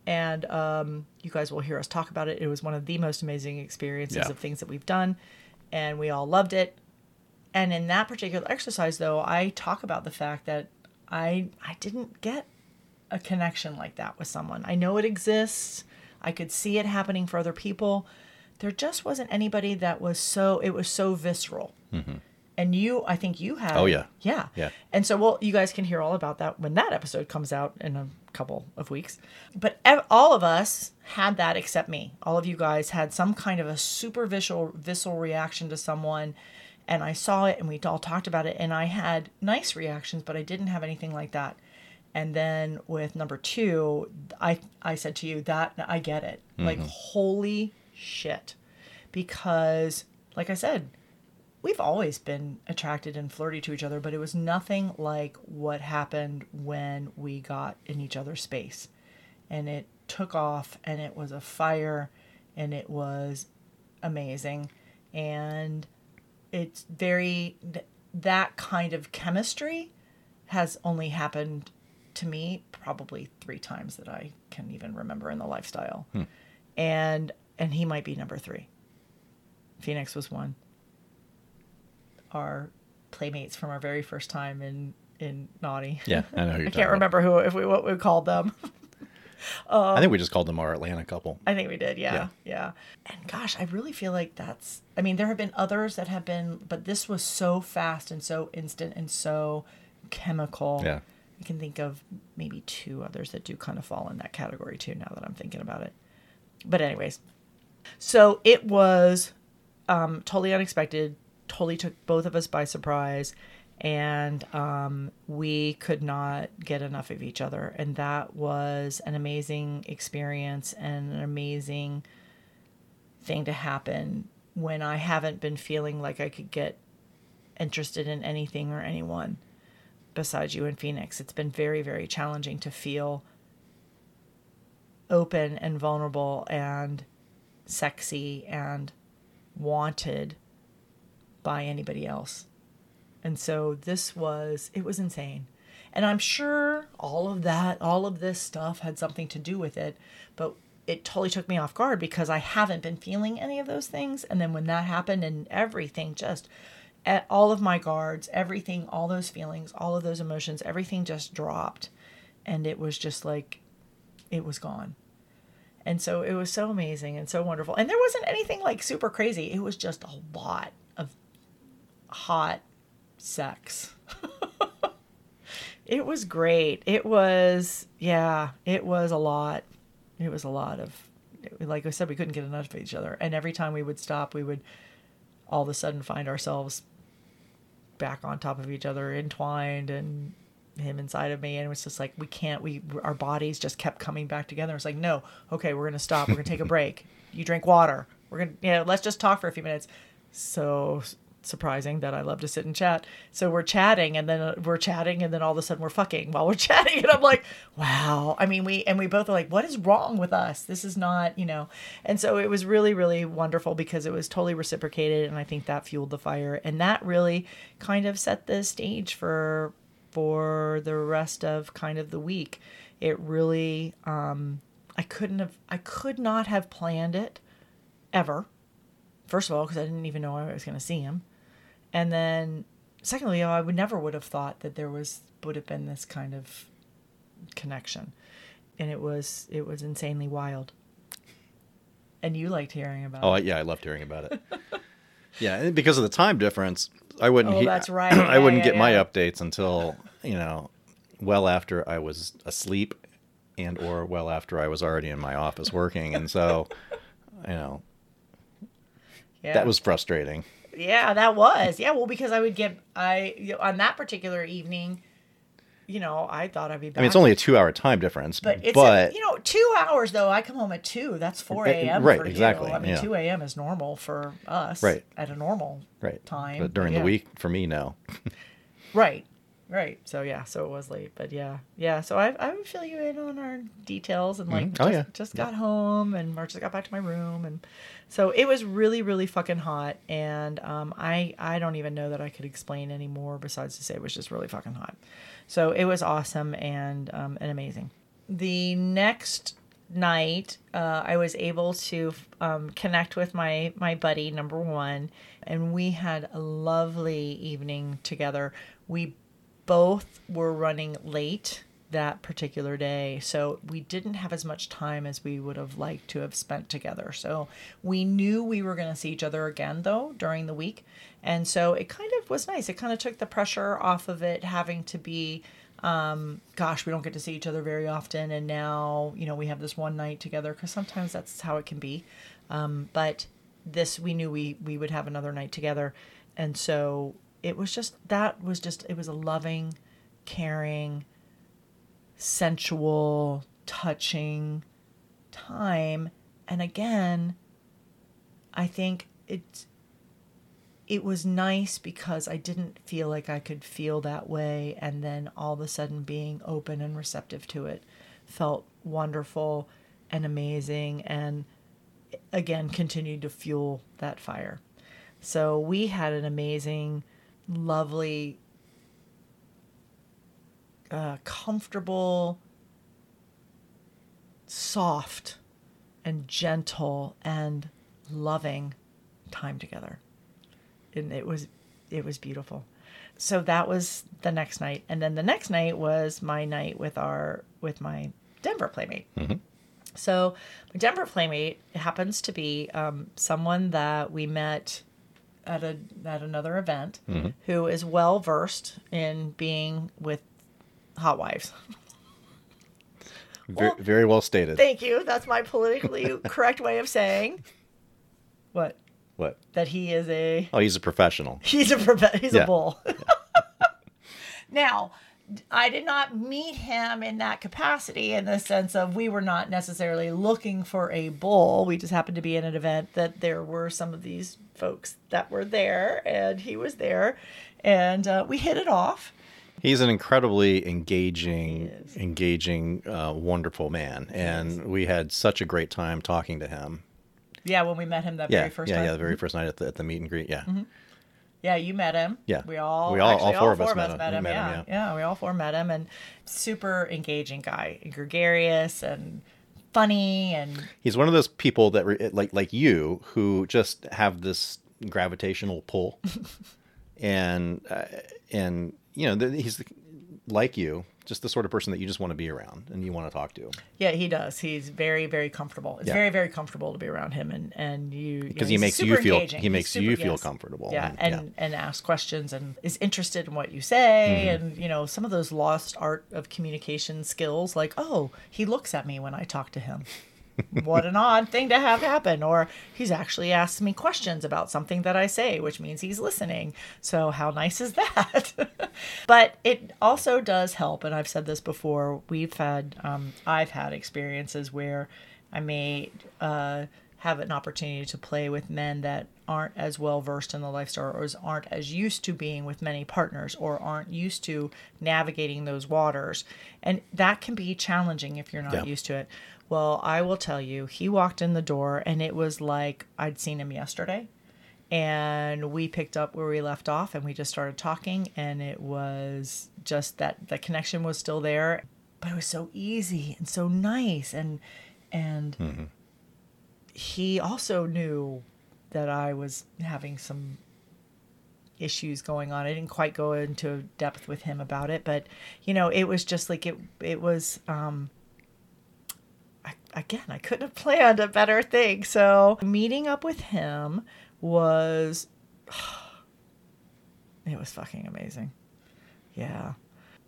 And um, you guys will hear us talk about it. It was one of the most amazing experiences yeah. of things that we've done, and we all loved it. And in that particular exercise, though, I talk about the fact that I I didn't get a connection like that with someone. I know it exists. I could see it happening for other people. There just wasn't anybody that was so. It was so visceral. Mm-hmm. And you, I think you had. Oh yeah. Yeah. Yeah. And so, well, you guys can hear all about that when that episode comes out in a couple of weeks. But ev- all of us had that except me. All of you guys had some kind of a super visceral, visceral reaction to someone and I saw it and we all talked about it and I had nice reactions, but I didn't have anything like that. And then with number two, I I said to you that I get it. Mm-hmm. Like holy shit. Because like I said, we've always been attracted and flirty to each other, but it was nothing like what happened when we got in each other's space. And it took off and it was a fire and it was amazing. And it's very that kind of chemistry has only happened to me probably three times that I can even remember in the lifestyle. Hmm. And and he might be number three. Phoenix was one. Our playmates from our very first time in in Naughty. Yeah, I know. I can't remember who if we what we called them. Um, I think we just called them our Atlanta couple. I think we did. Yeah, yeah, yeah. And gosh, I really feel like that's. I mean, there have been others that have been, but this was so fast and so instant and so chemical. Yeah. I can think of maybe two others that do kind of fall in that category too. Now that I'm thinking about it. But anyways, so it was um, totally unexpected. Totally took both of us by surprise and um, we could not get enough of each other. And that was an amazing experience and an amazing thing to happen when I haven't been feeling like I could get interested in anything or anyone besides you in Phoenix. It's been very, very challenging to feel open and vulnerable and sexy and wanted by anybody else. And so this was, it was insane. And I'm sure all of that, all of this stuff had something to do with it, but it totally took me off guard because I haven't been feeling any of those things. And then when that happened and everything just, at all of my guards, everything, all those feelings, all of those emotions, everything just dropped. And it was just like, it was gone. And so it was so amazing and so wonderful. And there wasn't anything like super crazy. It was just a lot of hot sex. it was great. It was, yeah, it was a lot. It was a lot of, like I said, we couldn't get enough of each other. And every time we would stop, we would all of a sudden find ourselves back on top of each other, entwined, and him inside of me. And it was just like, we can't, we, our bodies just kept coming back together. It's like, no, okay, we're going to stop. We're going to take a break. You drink water. We're going to, you know, let's just talk for a few minutes. So surprising that I love to sit and chat. So we're chatting and then uh, we're chatting and then all of a sudden we're fucking while we're chatting and I'm like, wow. I mean, we and we both are like, what is wrong with us? This is not, you know. And so it was really really wonderful because it was totally reciprocated and I think that fueled the fire and that really kind of set the stage for for the rest of kind of the week. It really um I couldn't have I could not have planned it ever first of all because i didn't even know i was going to see him and then, secondly, I would never would have thought that there was would have been this kind of connection, and it was it was insanely wild. And you liked hearing about it. oh, it. yeah, I loved hearing about it. yeah, because of the time difference. I wouldn't. Oh, he- that's right. I Yeah, wouldn't yeah, get my updates until you know, well after I was asleep, and or well after I was already in my office working, and so, you know, Yeah. that was frustrating. Yeah, that was. Yeah, well, because I would get I you on that particular evening, you know, I thought I'd be back. I mean, it's only a two-hour time difference, but it's but you know two hours though. I come home at two. That's four eh, eh, a.m. Right, for you. exactly, I mean, yeah. two a.m. is normal for us. Right. At a normal right time, But during yeah. the week, for me, no. Right. Right. So yeah, so it was late, but yeah, yeah. So I I would fill you in on our details and like Mhm. Oh, just, yeah. just got home and or just got back to my room and so it was really really fucking hot and um I I don't even know that I could explain anymore besides to say it was just really fucking hot. So it was awesome and um and amazing. The next night uh, I was able to um, connect with my my buddy number one, and we had a lovely evening together. We both were running late that particular day, so we didn't have as much time as we would have liked to have spent together. So we knew we were going to see each other again though during the week, and so it kind of was nice. It kind of took the pressure off of it having to be um, gosh, we don't get to see each other very often, and now you know we have this one night together because sometimes that's how it can be. Um, but this, we knew we we would have another night together, and so it was just that was just it was a loving, caring, sensual, touching time, and again, I think it's it was nice because I didn't feel like I could feel that way. And then all of a sudden, being open and receptive to it felt wonderful and amazing. And again, continued to fuel that fire. So we had an amazing, lovely, uh, comfortable, soft, and gentle and loving time together. And it was it was beautiful. So that was the next night. And then the next night was my night with our with my denver playmate. So my denver playmate happens to be um, someone that we met at a at another event mm-hmm. who is well versed in being with hot wives Very, Well, very well stated. thank you that's my politically correct way of saying what what? that he is a Oh, he's a professional. He's a prof- he's Yeah. a bull. now, I did not meet him in that capacity in the sense of we were not necessarily looking for a bull. We just happened to be in an event that there were some of these folks that were there, and he was there, and uh, we hit it off. He's an incredibly engaging, engaging, uh, wonderful man, and we had such a great time talking to him. Yeah, when we met him that Yeah, very first yeah, time. Mm-hmm. yeah. The very first night at the at the meet and greet. Yeah, Yeah, you met him. Yeah. We all, We all- all actually, four of us met him. met him. met yeah. him, yeah. we all four met him and super engaging guy, gregarious and funny and he's one of those people that re- like like you who just have this gravitational pull, and uh, and you know he's like you, just the sort of person that you just want to be around and you want to talk to. yeah, he does. He's very, very comfortable. It's Yeah. very, very comfortable to be around him and and you Because you he makes you feel- engaging. he makes you feel comfortable Yeah, and- and yeah. and asks questions and is interested in what you say Mm-hmm. and you know some of those lost art of communication skills like oh he looks at me when I talk to him. What an odd thing to have happen. Or he's actually asked me questions about something that I say, which means he's listening. So, how nice is that? but it also does help. And I've said this before we've had, um, I've had experiences where I may uh, have an opportunity to play with men that aren't as well versed in the lifestyle or aren't as used to being with many partners or aren't used to navigating those waters. And that can be challenging if you're not Yeah. used to it. Well, I will tell you, he walked in the door and it was like I'd seen him yesterday. And we picked up where we left off and we just started talking. And it was just that the connection was still there, but it was so easy and so nice. And, and he also knew that I was having some issues going on. I didn't quite go into depth with him about it, but you know, it was just like it it was um again, I couldn't have planned a better thing. So, meeting up with him was It was fucking amazing. Yeah.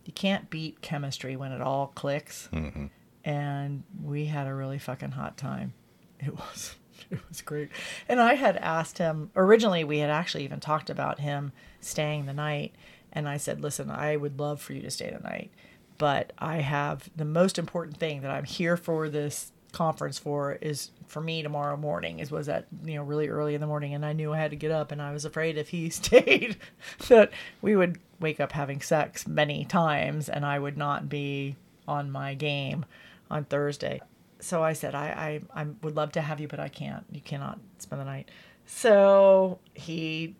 You can't beat chemistry when it all clicks. Mm-hmm. And we had a really fucking hot time. It was it was great. And I had asked him originally we had actually even talked about him staying the night and I said, "Listen, I would love for you to stay the night, but I have the most important thing that I'm here for this conference for is for me tomorrow morning is was at you know really early in the morning and I knew I had to get up and I was afraid if he stayed that we would wake up having sex many times and I would not be on my game on Thursday. So I said I I, I would love to have you but I can't. You cannot spend the night. So he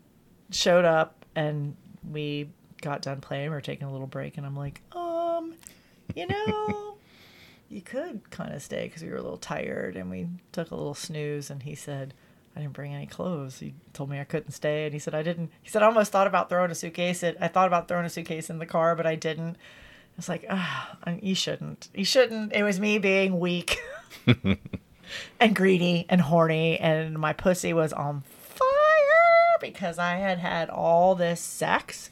showed up and we got done playing. We were taking a little break and I'm like, um, you know, you could kind of stay because we were a little tired and we took a little snooze and he said i didn't bring any clothes. He told me i couldn't stay and he said i didn't he said i almost thought about throwing a suitcase it, i thought about throwing a suitcase in the car but i didn't. I was like ah you shouldn't you shouldn't. It was me being weak and greedy and horny and my pussy was on fire because i had had all this sex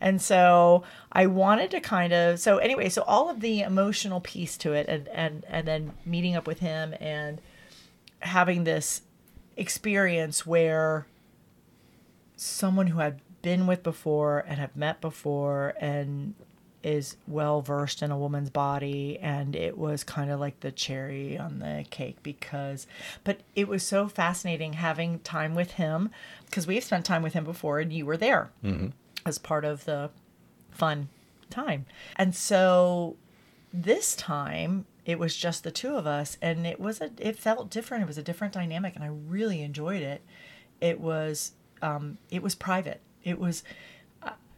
and so I wanted to kind of so anyway, so all of the emotional piece to it and and and then meeting up with him and having this experience where someone who I'd been with before and have met before and is well versed in a woman's body and it was kind of like the cherry on the cake because but it was so fascinating having time with him because we've spent time with him before and you were there Mm-hmm. As part of the fun time. And so this time it was just the two of us and it was a it felt different. It was a different dynamic and I really enjoyed it. It was um it was private. It was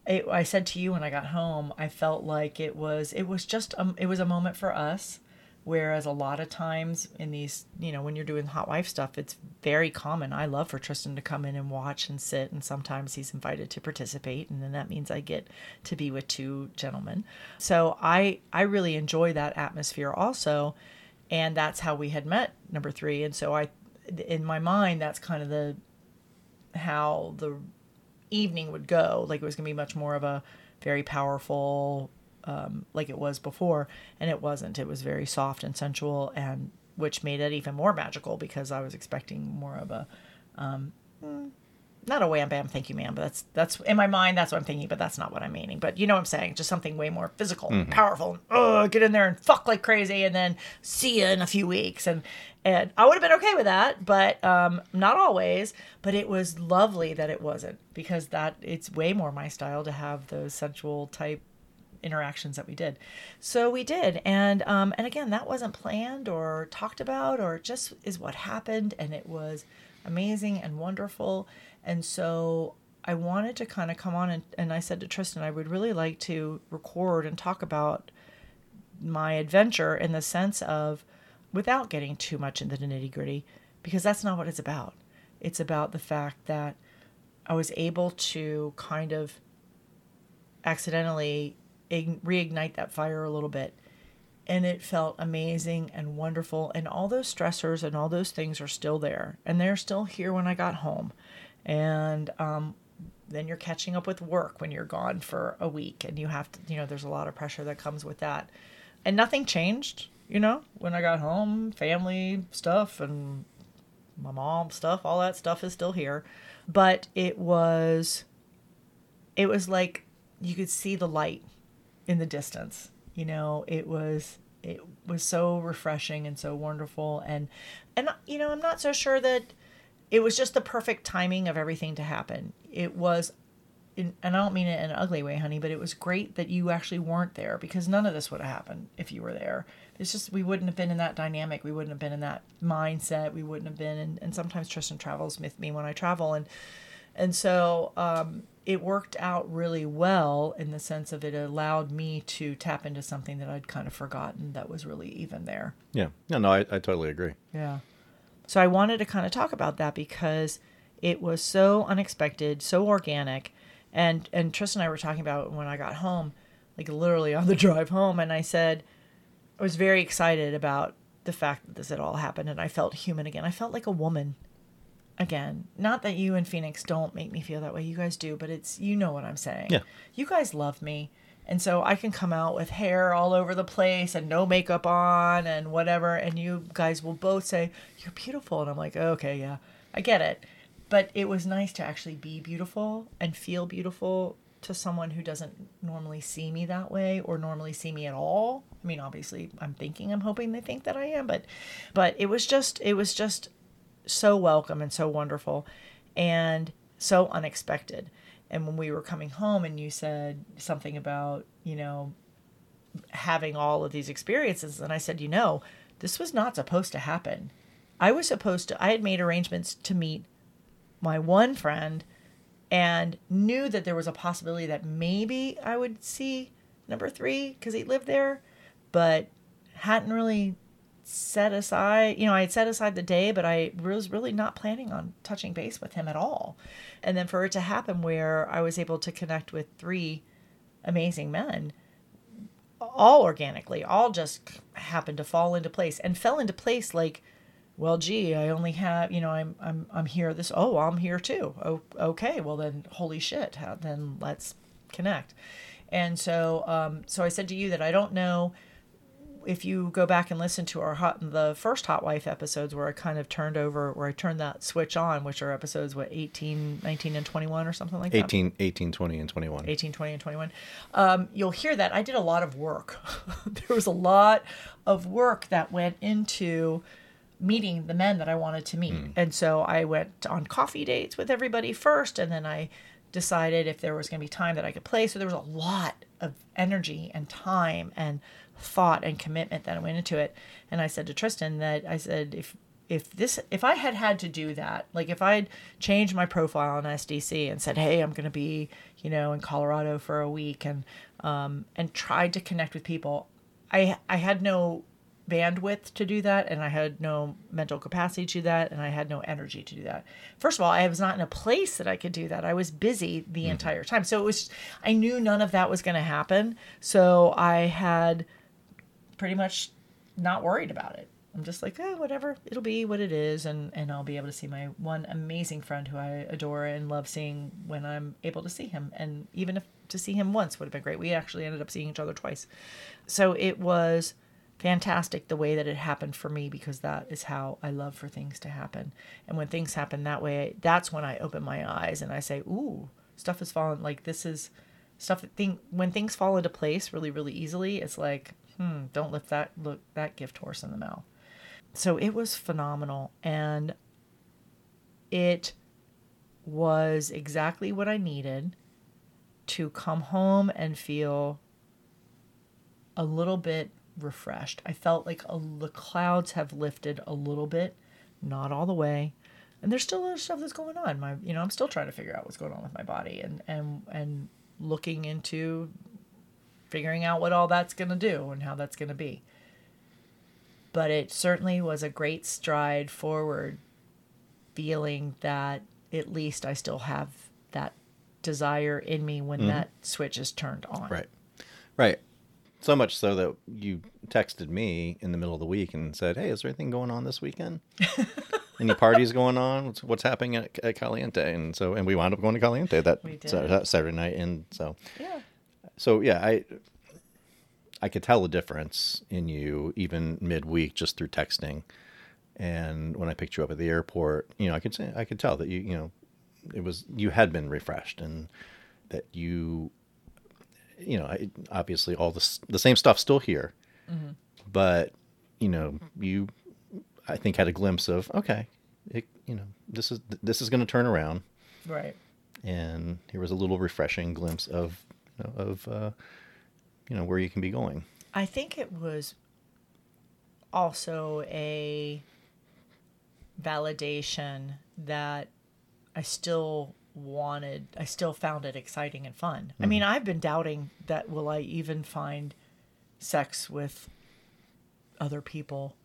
it, I said to you when I got home, I felt like it was it was just um it was a moment for us Whereas a lot of times in these, you know, when you're doing hot wife stuff, it's very common. I love for Tristan to come in and watch and sit, and sometimes he's invited to participate, and then that means I get to be with two gentlemen. So I I really enjoy that atmosphere also, and that's how we had met number three. And so I, in my mind, that's kind of the how the evening would go. Like it was gonna be much more of a very powerful um, like it was before, and it wasn't. It was very soft and sensual, and which made it even more magical because I was expecting more of a, um, mm, not a wham bam thank you ma'am, but that's that's in my mind that's what I'm thinking, but that's not what I'm meaning. But you know what I'm saying? Just something way more physical, Mm-hmm. powerful. Oh, get in there and fuck like crazy, and then see you in a few weeks, and and I would have been okay with that, but um, not always. But it was lovely that it wasn't because that it's way more my style to have those sensual type interactions that we did. So we did, and um, and again, that wasn't planned or talked about, or just is what happened, and it was amazing and wonderful. And so I wanted to kind of come on and, and I said to Tristan, I would really like to record and talk about my adventure in the sense of without getting too much into the nitty gritty, because that's not what it's about. It's about the fact that I was able to kind of accidentally reignite that fire a little bit. And it felt amazing and wonderful. And all those stressors and all those things are still there. And they're still here when I got home. And um, then you're catching up with work when you're gone for a week. And you have to, you know, there's a lot of pressure that comes with that. And nothing changed, you know, when I got home, family stuff and my mom stuff, all that stuff is still here. But it was, it was like you could see the light in the distance. You know, it was it was so refreshing and so wonderful and and you know, I'm not so sure that it was just the perfect timing of everything to happen. It was in, and I don't mean it in an ugly way, honey, but it was great that you actually weren't there because none of this would have happened if you were there. It's just we wouldn't have been in that dynamic. We wouldn't have been in that mindset. We wouldn't have been. And, and sometimes Tristan travels with me when I travel, and and so um, it worked out really well in the sense of it allowed me to tap into something that I'd kind of forgotten that was really even there. Yeah. No, no, I, I totally agree. Yeah. So I wanted to kind of talk about that because it was so unexpected, so organic. And and Tristan and I were talking about it when I got home, like literally on the drive home, and I said I was very excited about the fact that this had all happened and I felt human again. I felt like a woman. Again, not that you and Phoenix don't make me feel that way. You guys do, but it's you know what I'm saying. Yeah. You guys love me. And so I can come out with hair all over the place and no makeup on and whatever and you guys will both say you're beautiful and I'm like, "Okay, yeah. I get it." But it was nice to actually be beautiful and feel beautiful to someone who doesn't normally see me that way or normally see me at all. I mean, obviously, I'm thinking, I'm hoping they think that I am, but but it was just it was just so welcome and so wonderful and so unexpected. And when we were coming home and you said something about, you know, having all of these experiences and I said, "You know, this was not supposed to happen. I was supposed to I had made arrangements to meet my one friend and knew that there was a possibility that maybe I would see number 3 cuz he lived there, but hadn't really set aside, you know, I had set aside the day, but I was really not planning on touching base with him at all. And then for it to happen where I was able to connect with three amazing men, all organically, all just happened to fall into place and fell into place like, well, gee, I only have, you know, I'm, I'm, I'm here this, oh, I'm here too. Oh, okay. Well then, holy shit. How, then let's connect. And so, um, so I said to you that I don't know if you go back and listen to our hot the first hot wife episodes where i kind of turned over where i turned that switch on which are episodes what 18 19 and 21 or something like 18, 18 20 and 21 18 20 and 21 um, you'll hear that. I did a lot of work. There was a lot of work that went into meeting the men that i wanted to meet. Mm. and so i went on coffee dates with everybody first and then i decided if there was going to be time that i could play. So there was a lot of energy and time and thought and commitment that went into it. And I said to Tristan that I said if if this if I had had to do that, like if I'd changed my profile on SDC and said, "Hey, I'm going to be, you know, in Colorado for a week," and um, and tried to connect with people, I I had no bandwidth to do that and I had no mental capacity to do that and I had no energy to do that. First of all, I was not in a place that I could do that. I was busy the entire time. So it was I knew none of that was going to happen. So I had pretty much not worried about it. I'm just like, oh, whatever, it'll be what it is, and and I'll be able to see my one amazing friend who I adore and love seeing when I'm able to see him, and even if to see him once would have been great. We actually ended up seeing each other twice, so it was fantastic the way that it happened for me because that is how I love for things to happen. And when things happen that way, that's when I open my eyes and I say, ooh, stuff is falling. Like this is stuff that thing when things fall into place really really easily. It's like, hmm, don't lift that look that gift horse in the mouth. So it was phenomenal and it was exactly what I needed to come home and feel a little bit refreshed. I felt like a, the clouds have lifted a little bit, not all the way. And there's still of stuff that's going on. My, you know, I'm still trying to figure out what's going on with my body and and and looking into figuring out what all that's going to do and how that's going to be. But it certainly was a great stride forward feeling that at least I still have that desire in me when mm-hmm. that switch is turned on. Right. Right. So much so that you texted me in the middle of the week and said, "Hey, is there anything going on this weekend? Any parties going on? What's, what's happening at, at Caliente?" And so, and we wound up going to Caliente that, We did. That Saturday night. And so, Yeah. So yeah, I I could tell a difference in you even midweek just through texting. And when I picked you up at the airport, you know, I could say I could tell that you you know it was you had been refreshed and that you you know I, obviously all this the same stuff still here, mm-hmm. but you know you I think had a glimpse of okay, it, you know this is this is going to turn around Right. and here was a little refreshing glimpse of of uh, you know where you can be going. I think it was also a validation that I still wanted, I still found it exciting and fun. I mean, I've been doubting that will I even find sex with other people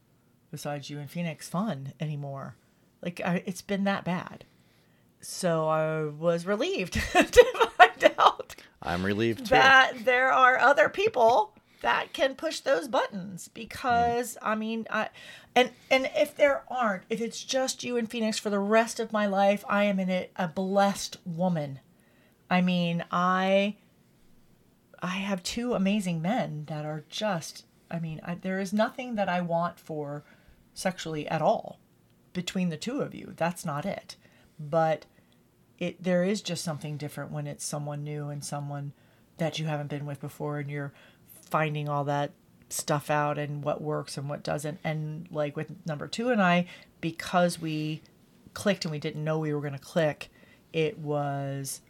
besides you and Phoenix fun anymore. Like, I, it's been that bad. So I was relieved to find out I'm relieved too. that there are other people that can push those buttons because mm. I mean, I, and and if there aren't, if it's just you and Phoenix for the rest of my life, I am in it a blessed woman. I mean, I I have two amazing men that are just. I mean, I, there is nothing that I want for sexually at all between the two of you. That's not it. But it there is just something different when it's someone new and someone that you haven't been with before and you're finding all that stuff out and what works and what doesn't. And like with number two and I, because we clicked and we didn't know we were going to click, it was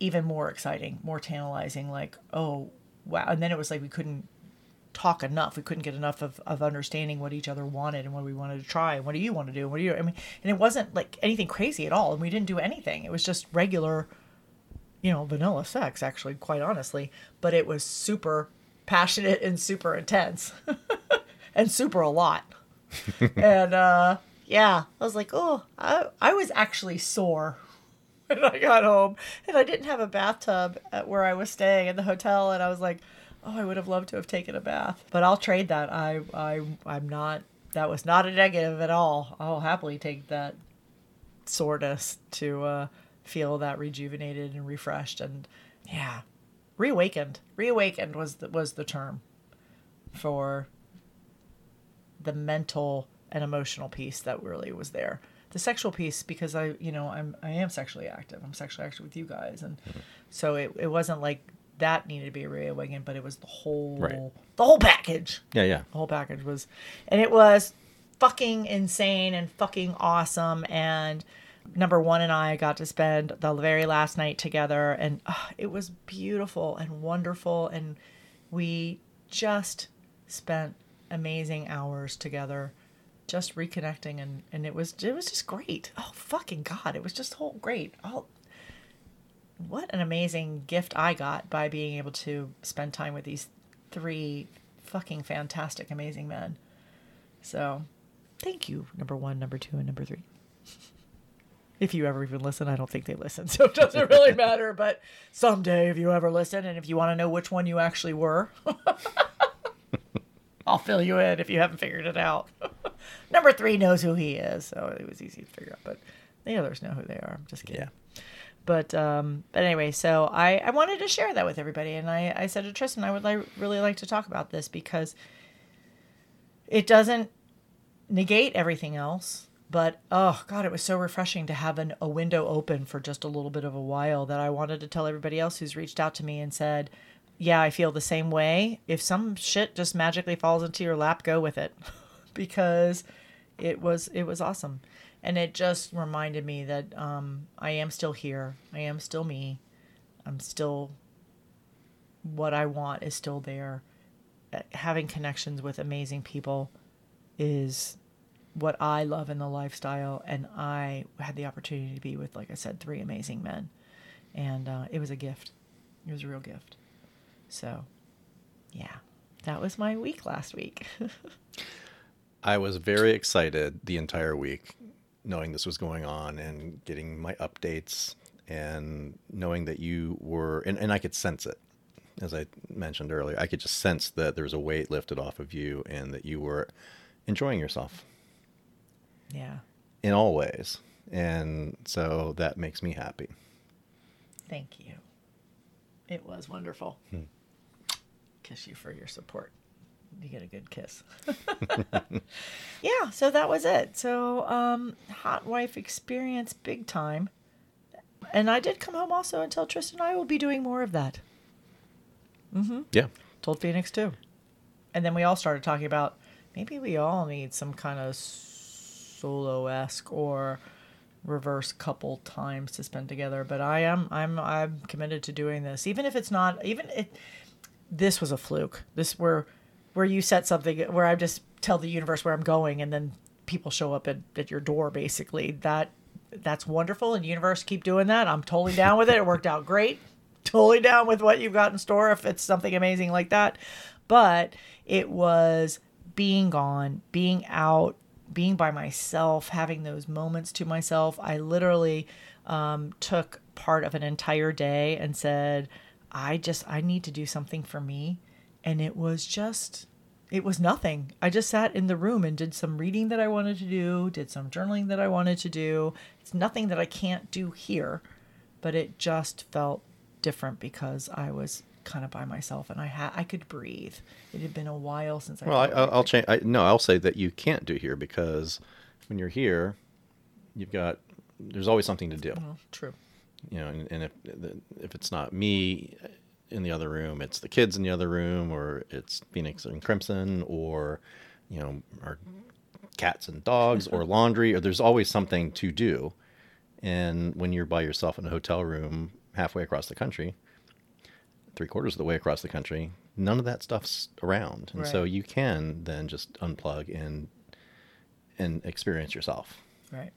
even more exciting, more tantalizing. Like, oh, wow. And then it was like we couldn't talk enough. We couldn't get enough of, of understanding what each other wanted and what we wanted to try. And what do you want to do? What do you, I mean, and it wasn't like anything crazy at all. And we didn't do anything. It was just regular, you know, vanilla sex, actually, quite honestly. But it was super passionate and super intense and super a lot. and uh, yeah, I was like, oh, I, I was actually sore when I got home, and I didn't have a bathtub at where I was staying in the hotel, and I was like, oh, I would have loved to have taken a bath, but I'll trade that. I I I'm not. That was not a negative at all. I'll happily take that soreness to uh, feel that rejuvenated and refreshed, and yeah, reawakened. Reawakened was the, was the term for the mental and emotional piece that really was there. The sexual piece, because I, you know, I'm I am sexually active. I'm sexually active with you guys, and mm-hmm. so it, it wasn't like that needed to be reawakened, but it was the whole right. the whole package. Yeah, yeah. The whole package was, and it was fucking insane and fucking awesome and number one and I got to spend the very last night together, and uh, it was beautiful and wonderful. And we just spent amazing hours together, just reconnecting, and and it was it was just great. Oh fucking god, it was just whole great. Oh, what an amazing gift I got by being able to spend time with these three fucking fantastic, amazing men. So, thank you, number one, number two, and number three if you ever even listen, I don't think they listen, so it doesn't really matter. But someday, if you ever listen, and if you want to know which one you actually were, I'll fill you in if you haven't figured it out. Number three knows who he is, so it was easy to figure out. But the others know who they are. I'm just kidding. Yeah. But um, but anyway, so I, I wanted to share that with everybody, and I, I said to Tristan I would like really like to talk about this because it doesn't negate everything else but oh god it was so refreshing to have an, a window open for just a little bit of a while that i wanted to tell everybody else who's reached out to me and said yeah i feel the same way. If some shit just magically falls into your lap go with it. Because it was it was awesome and it just reminded me that um, i am still here i am still me i'm still what i want is still there uh, having connections with amazing people is what I love in the lifestyle. And I had the opportunity to be with, like I said, three amazing men. And uh, it was a gift. It was a real gift. So, yeah, that was my week last week. I was very excited the entire week knowing this was going on and getting my updates and knowing that you were, and, and I could sense it. As I mentioned earlier, I could just sense that there was a weight lifted off of you and that you were enjoying yourself. Yeah. In all ways. And so that makes me happy. Thank you. It was wonderful. Hmm. Kiss you for your support. You get a good kiss. yeah, so that was it. So, um, hot wife experience big time. And I did come home also and tell Tristan I will be doing more of that. Mm-hmm. Yeah. Told Phoenix too. And then we all started talking about maybe we all need some kind of solo esque or reverse couple times to spend together. But I am I'm I'm committed to doing this, even if it's not even it. This was a fluke. This where where you set something where I just tell the universe where I'm going, and then people show up at, at your door. Basically, that that's wonderful. And universe, keep doing that. I'm totally down with it. It worked out great. Totally down with what you've got in store if it's something amazing like that. But it was being gone, being out, being by myself, having those moments to myself. I literally um, took part of an entire day and said, I just, I need to do something for me. And it was just it was nothing. I just sat in the room and did some reading that I wanted to do, did some journaling that I wanted to do. It's nothing that I can't do here, but it just felt different because I was kind of by myself and I had I could breathe. It had been a while since I. Well, I, I'll, I'll change. I, no, I'll say that you can't do here because when you're here, you've got there's always something to do. Well, true. You know, and, and if if it's not me in the other room, it's the kids in the other room, or it's Phoenix and Crimson, or you know, or cats and dogs, or laundry, or there's always something to do. And when you're by yourself in a hotel room halfway across the country, three quarters of the way across the country, none of that stuff's around, and so you can then just unplug and and experience yourself. Right.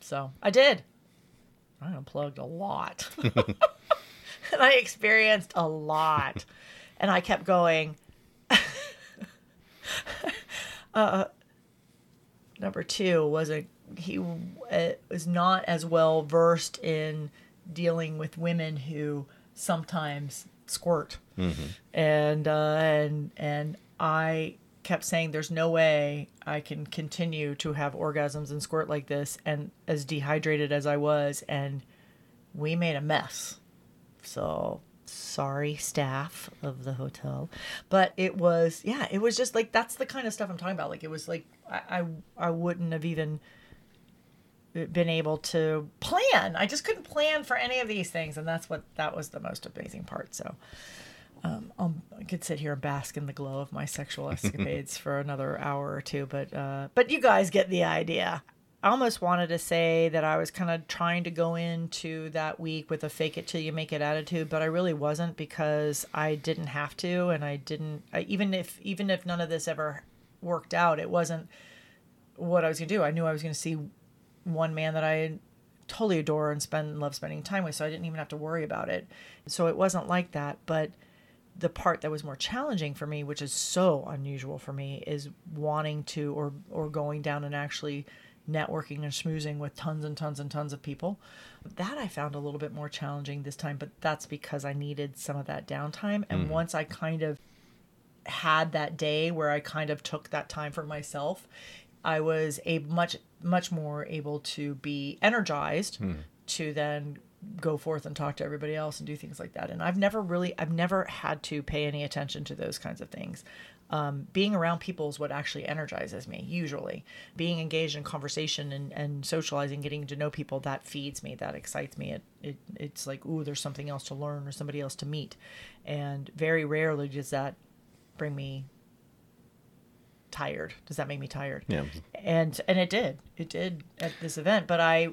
So I did. I unplugged a lot. and I experienced a lot. and I kept going. uh, number two was a he uh, was not as well versed in dealing with women who sometimes squirt and uh, and and I kept saying there's no way I can continue to have orgasms and squirt like this and as dehydrated as I was and we made a mess. So sorry staff of the hotel. But it was yeah, it was just like that's the kind of stuff I'm talking about. Like it was like I I, I wouldn't have even been able to plan. I just couldn't plan for any of these things, and that's what that was the most amazing part. So, um, I'll, I could sit here and bask in the glow of my sexual escapades for another hour or two, but uh, but you guys get the idea. I almost wanted to say that I was kind of trying to go into that week with a fake it till you make it attitude, but I really wasn't because I didn't have to, and I didn't. I, even if even if none of this ever worked out, it wasn't what I was gonna do. I knew I was gonna see one man that I totally adore and spend love spending time with, so I didn't even have to worry about it. So it wasn't like that, but the part that was more challenging for me, which is so unusual for me, is wanting to or or going down and actually networking and schmoozing with tons and tons and tons of people. That I found a little bit more challenging this time, but that's because I needed some of that downtime. And mm-hmm. once I kind of had that day where I kind of took that time for myself, I was a much much more able to be energized hmm. to then go forth and talk to everybody else and do things like that. And I've never really I've never had to pay any attention to those kinds of things. Um, being around people is what actually energizes me usually. Being engaged in conversation and, and socializing getting to know people that feeds me that excites me. It, it it's like ooh there's something else to learn or somebody else to meet. And very rarely does that bring me tired. Does that make me tired? Yeah. and and it did. It did at this event but i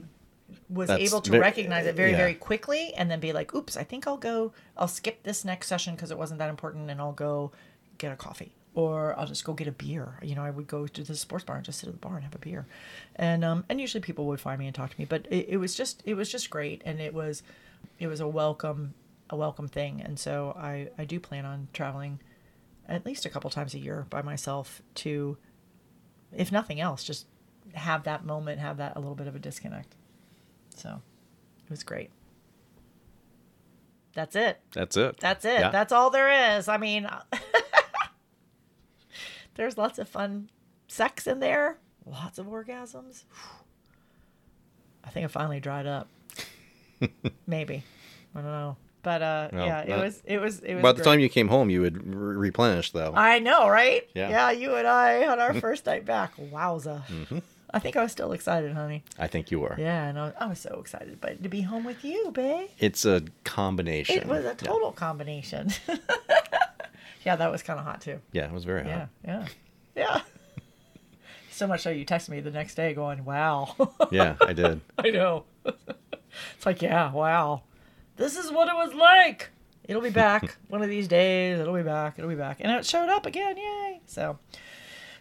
was That's able to recognize it very yeah. very quickly and then be like oops i think i'll go i'll skip this next session because it wasn't that important and i'll go get a coffee or i'll just go get a beer. You know i would go to the sports bar and just sit at the bar and have a beer. And um and usually people would find me and talk to me but it, it was just it was just great. And it was it was a welcome a welcome thing. And so i i do plan on traveling at least a couple times a year by myself to if nothing else just have that moment have that a little bit of a disconnect. So it was great. That's it. That's it. that's it. Yeah. that's all there is. I mean there's lots of fun sex in there lots of orgasms i think I finally dried up maybe i don't know but uh Well, yeah it was it was it was By the great. time you came home, you would re- replenish, though. I know, right? Yeah. yeah, you and I on our first night back. Wowza. Mm-hmm. I think I was still excited, honey. I think you were. Yeah, and I was, I was so excited, but to be home with you, babe. It's a combination. It was a Yeah. total combination. yeah, that was kind of hot too. Yeah, it was very Yeah, hot. yeah, yeah. so much so you texted me the next day going, "Wow." Yeah, I did. I know. it's like, yeah, wow. This is what it was like. It'll be back one of these days. It'll be back. It'll be back. And it showed up again. Yay. So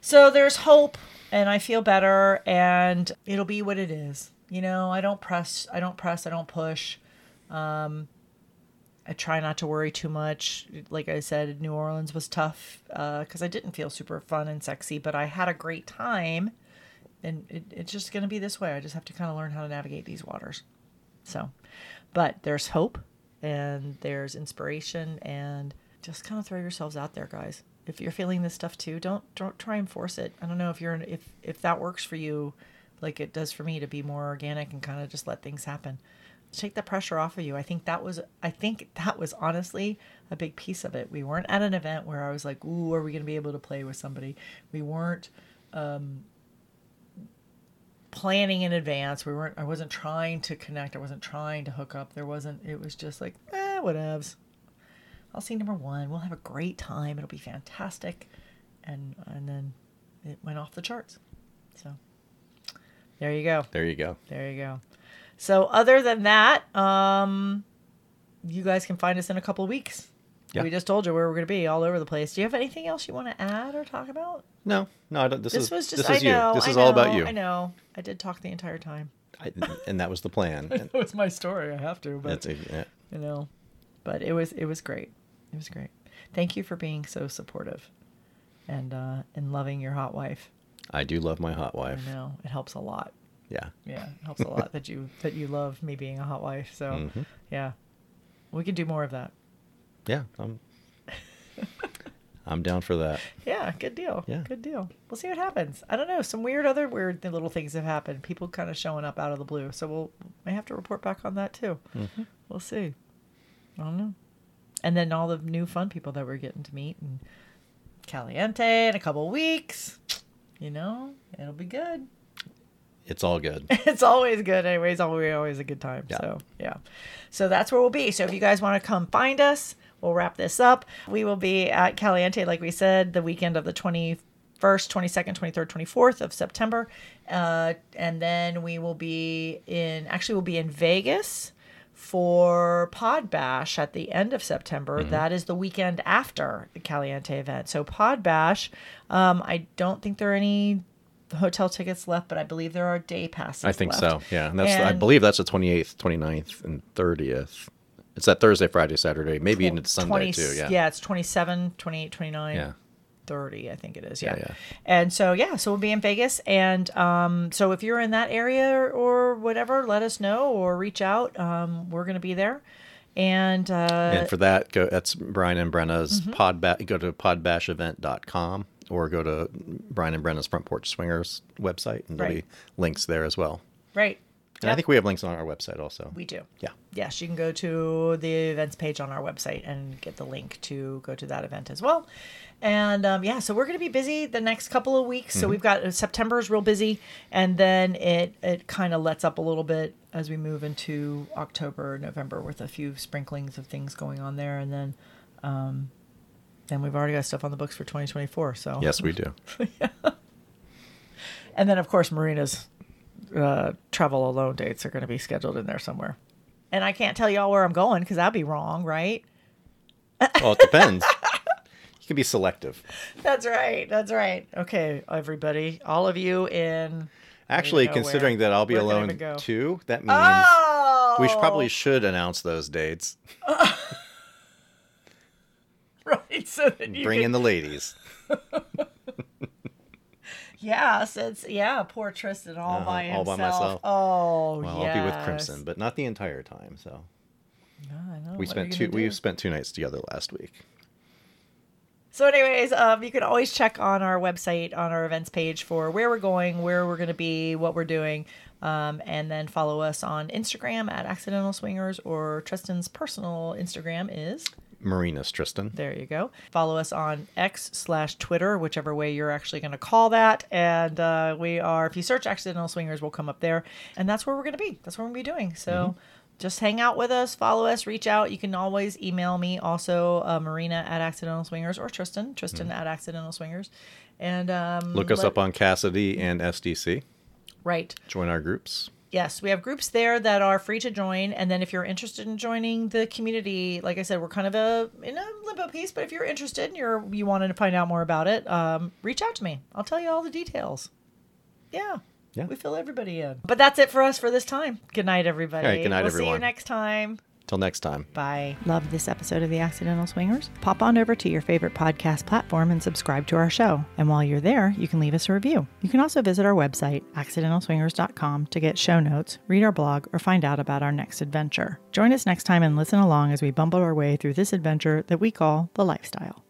so there's hope and I feel better and it'll be what it is. You know, I don't press, I don't press, I don't push. Um I try not to worry too much. Like I said, New Orleans was tough uh, because I didn't feel super fun and sexy, but I had a great time and it, it's just going to be this way. I just have to kind of learn how to navigate these waters. So, but there's hope and there's inspiration and just kind of throw yourselves out there, guys. If you're feeling this stuff too, don't don't try and force it. I don't know if you're if if that works for you, like it does for me to be more organic and kind of just let things happen. Take the pressure off of you. I think that was I think that was honestly a big piece of it. We weren't at an event where I was like, "Ooh, are we going to be able to play with somebody?" We weren't um, planning in advance. We weren't. I wasn't trying to connect. I wasn't trying to hook up. There wasn't. It was just like, eh, whatevs. I'll see number one. We'll have a great time. It'll be fantastic, and and then it went off the charts. So there you go. There you go. There you go. So other than that, um, you guys can find us in a couple of weeks. Yeah. We just told you where we're going to be all over the place. Do you have anything else you want to add or talk about? No, no, I don't, this, This is was just. this is know. you. This I is all about you. I know. I did talk the entire time. I, and that was the plan. That was my story. I have to, but a, yeah. you know, but it was it was great. It was great. Thank you for being so supportive, and uh, and loving your hot wife. I do love my hot wife. I know it helps a lot. Yeah. Yeah, it helps a lot that you that you love me being a hot wife. So Mhm. yeah, we can do more of that. Yeah. I'm, I'm down for that. Yeah, good deal. Yeah. Good deal. We'll see what happens. I don't know. Some weird other weird little things have happened. People kind of showing up out of the blue. So we'll may have to report back on that too. Mm-hmm. We'll see. I don't know. And then all the new fun people that we're getting to meet and Caliente in a couple weeks. You know, it'll be good. It's all good. it's always good anyways always always a good time Yeah. so yeah so that's where we'll be so if you guys want to come find us we'll wrap this up we will be at caliente like we said the weekend of the 21st 22nd 23rd 24th of september uh, and then we will be in actually we'll be in vegas for Pod Bash at the end of September. That is the weekend after the Caliente event. So Pod Bash, um, I don't think there are any hotel tickets left, but I believe there are day passes. I think left. so. Yeah. And that's I believe that's the 28th, 29th, and 30th. It's that Thursday, Friday, Saturday, maybe into Sunday 20 too. Yeah. Yeah, it's 27, 28, 29. Yeah. 30 i think it is yeah. Yeah, yeah. and so yeah so we'll be in vegas and um, so if you're in that area or, or whatever let us know or reach out um, we're going to be there and uh, And for that, go that's Brian and Brenna's Mm-hmm. pod ba- go to podbashevent.com or go to Brian and Brenna's Front Porch Swingers website and there'll Right. be links there as well. right And I think we have links on our website also. we do yeah. yes, you can go to the events page on our website and get the link to go to that event as well. And um, yeah, so we're going to be busy the next couple of weeks. So we've got uh, September is real busy, and then it it kind of lets up a little bit as we move into October, November, with a few sprinklings of things going on there, and then. Um, then we've already got stuff on the books for 2024. So Yes, we do. and then of course Myrina's uh, travel alone dates are going to be scheduled in there somewhere. And I can't tell y'all where I'm going because I'd be wrong, right? Well, it depends. you can be selective. That's right. That's right. Okay, everybody, all of you in. Actually, know considering where- that I'll be where can I alone too, that means Oh, we should probably should announce those dates. right. So that you Bring can, in the ladies. yeah, so it's yeah, poor Tristan all Uh-huh, by all himself. by myself. Oh, Well, I'll be with Crimson, but not the entire time. So I know. we What spent two. We spent two nights together last week. So, anyways, um, you can always check on our website on our events page for where we're going, where we're going to be, what we're doing, um, and then follow us on Instagram at Accidental Swingers or Tristan's personal Instagram is. Myrina's, Tristan. There you go. Follow us on X slash Twitter, whichever way you're actually going to call that. And uh, we are, if you search Accidental Swingers, we'll come up there. And that's where we're going to be. That's what we're going to be doing. So just hang out with us, follow us, reach out. You can always email me also, uh, Myrina at Accidental Swingers or Tristan, Tristan at Accidental Swingers. And um, Look us let- up on Kasidie and SDC. Right. Join our groups. Yes, we have groups there that are free to join, and then if you're interested in joining the community, like I said, we're kind of a in a limbo piece. But if you're interested and you're you wanted to find out more about it, um, reach out to me. I'll tell you all the details. Yeah, Yeah. we fill everybody in. But that's it for us for this time. Good night, everybody. All right, good night, we'll See you next time. Till next time. Bye. Love this episode of The Accidental Swingers? Pop on over to your favorite podcast platform and subscribe to our show. And while you're there, you can leave us a review. You can also visit our website, accidentalswingers.com, to get show notes, read our blog, or find out about our next adventure. Join us next time and listen along as we bumble our way through this adventure that we call the lifestyle.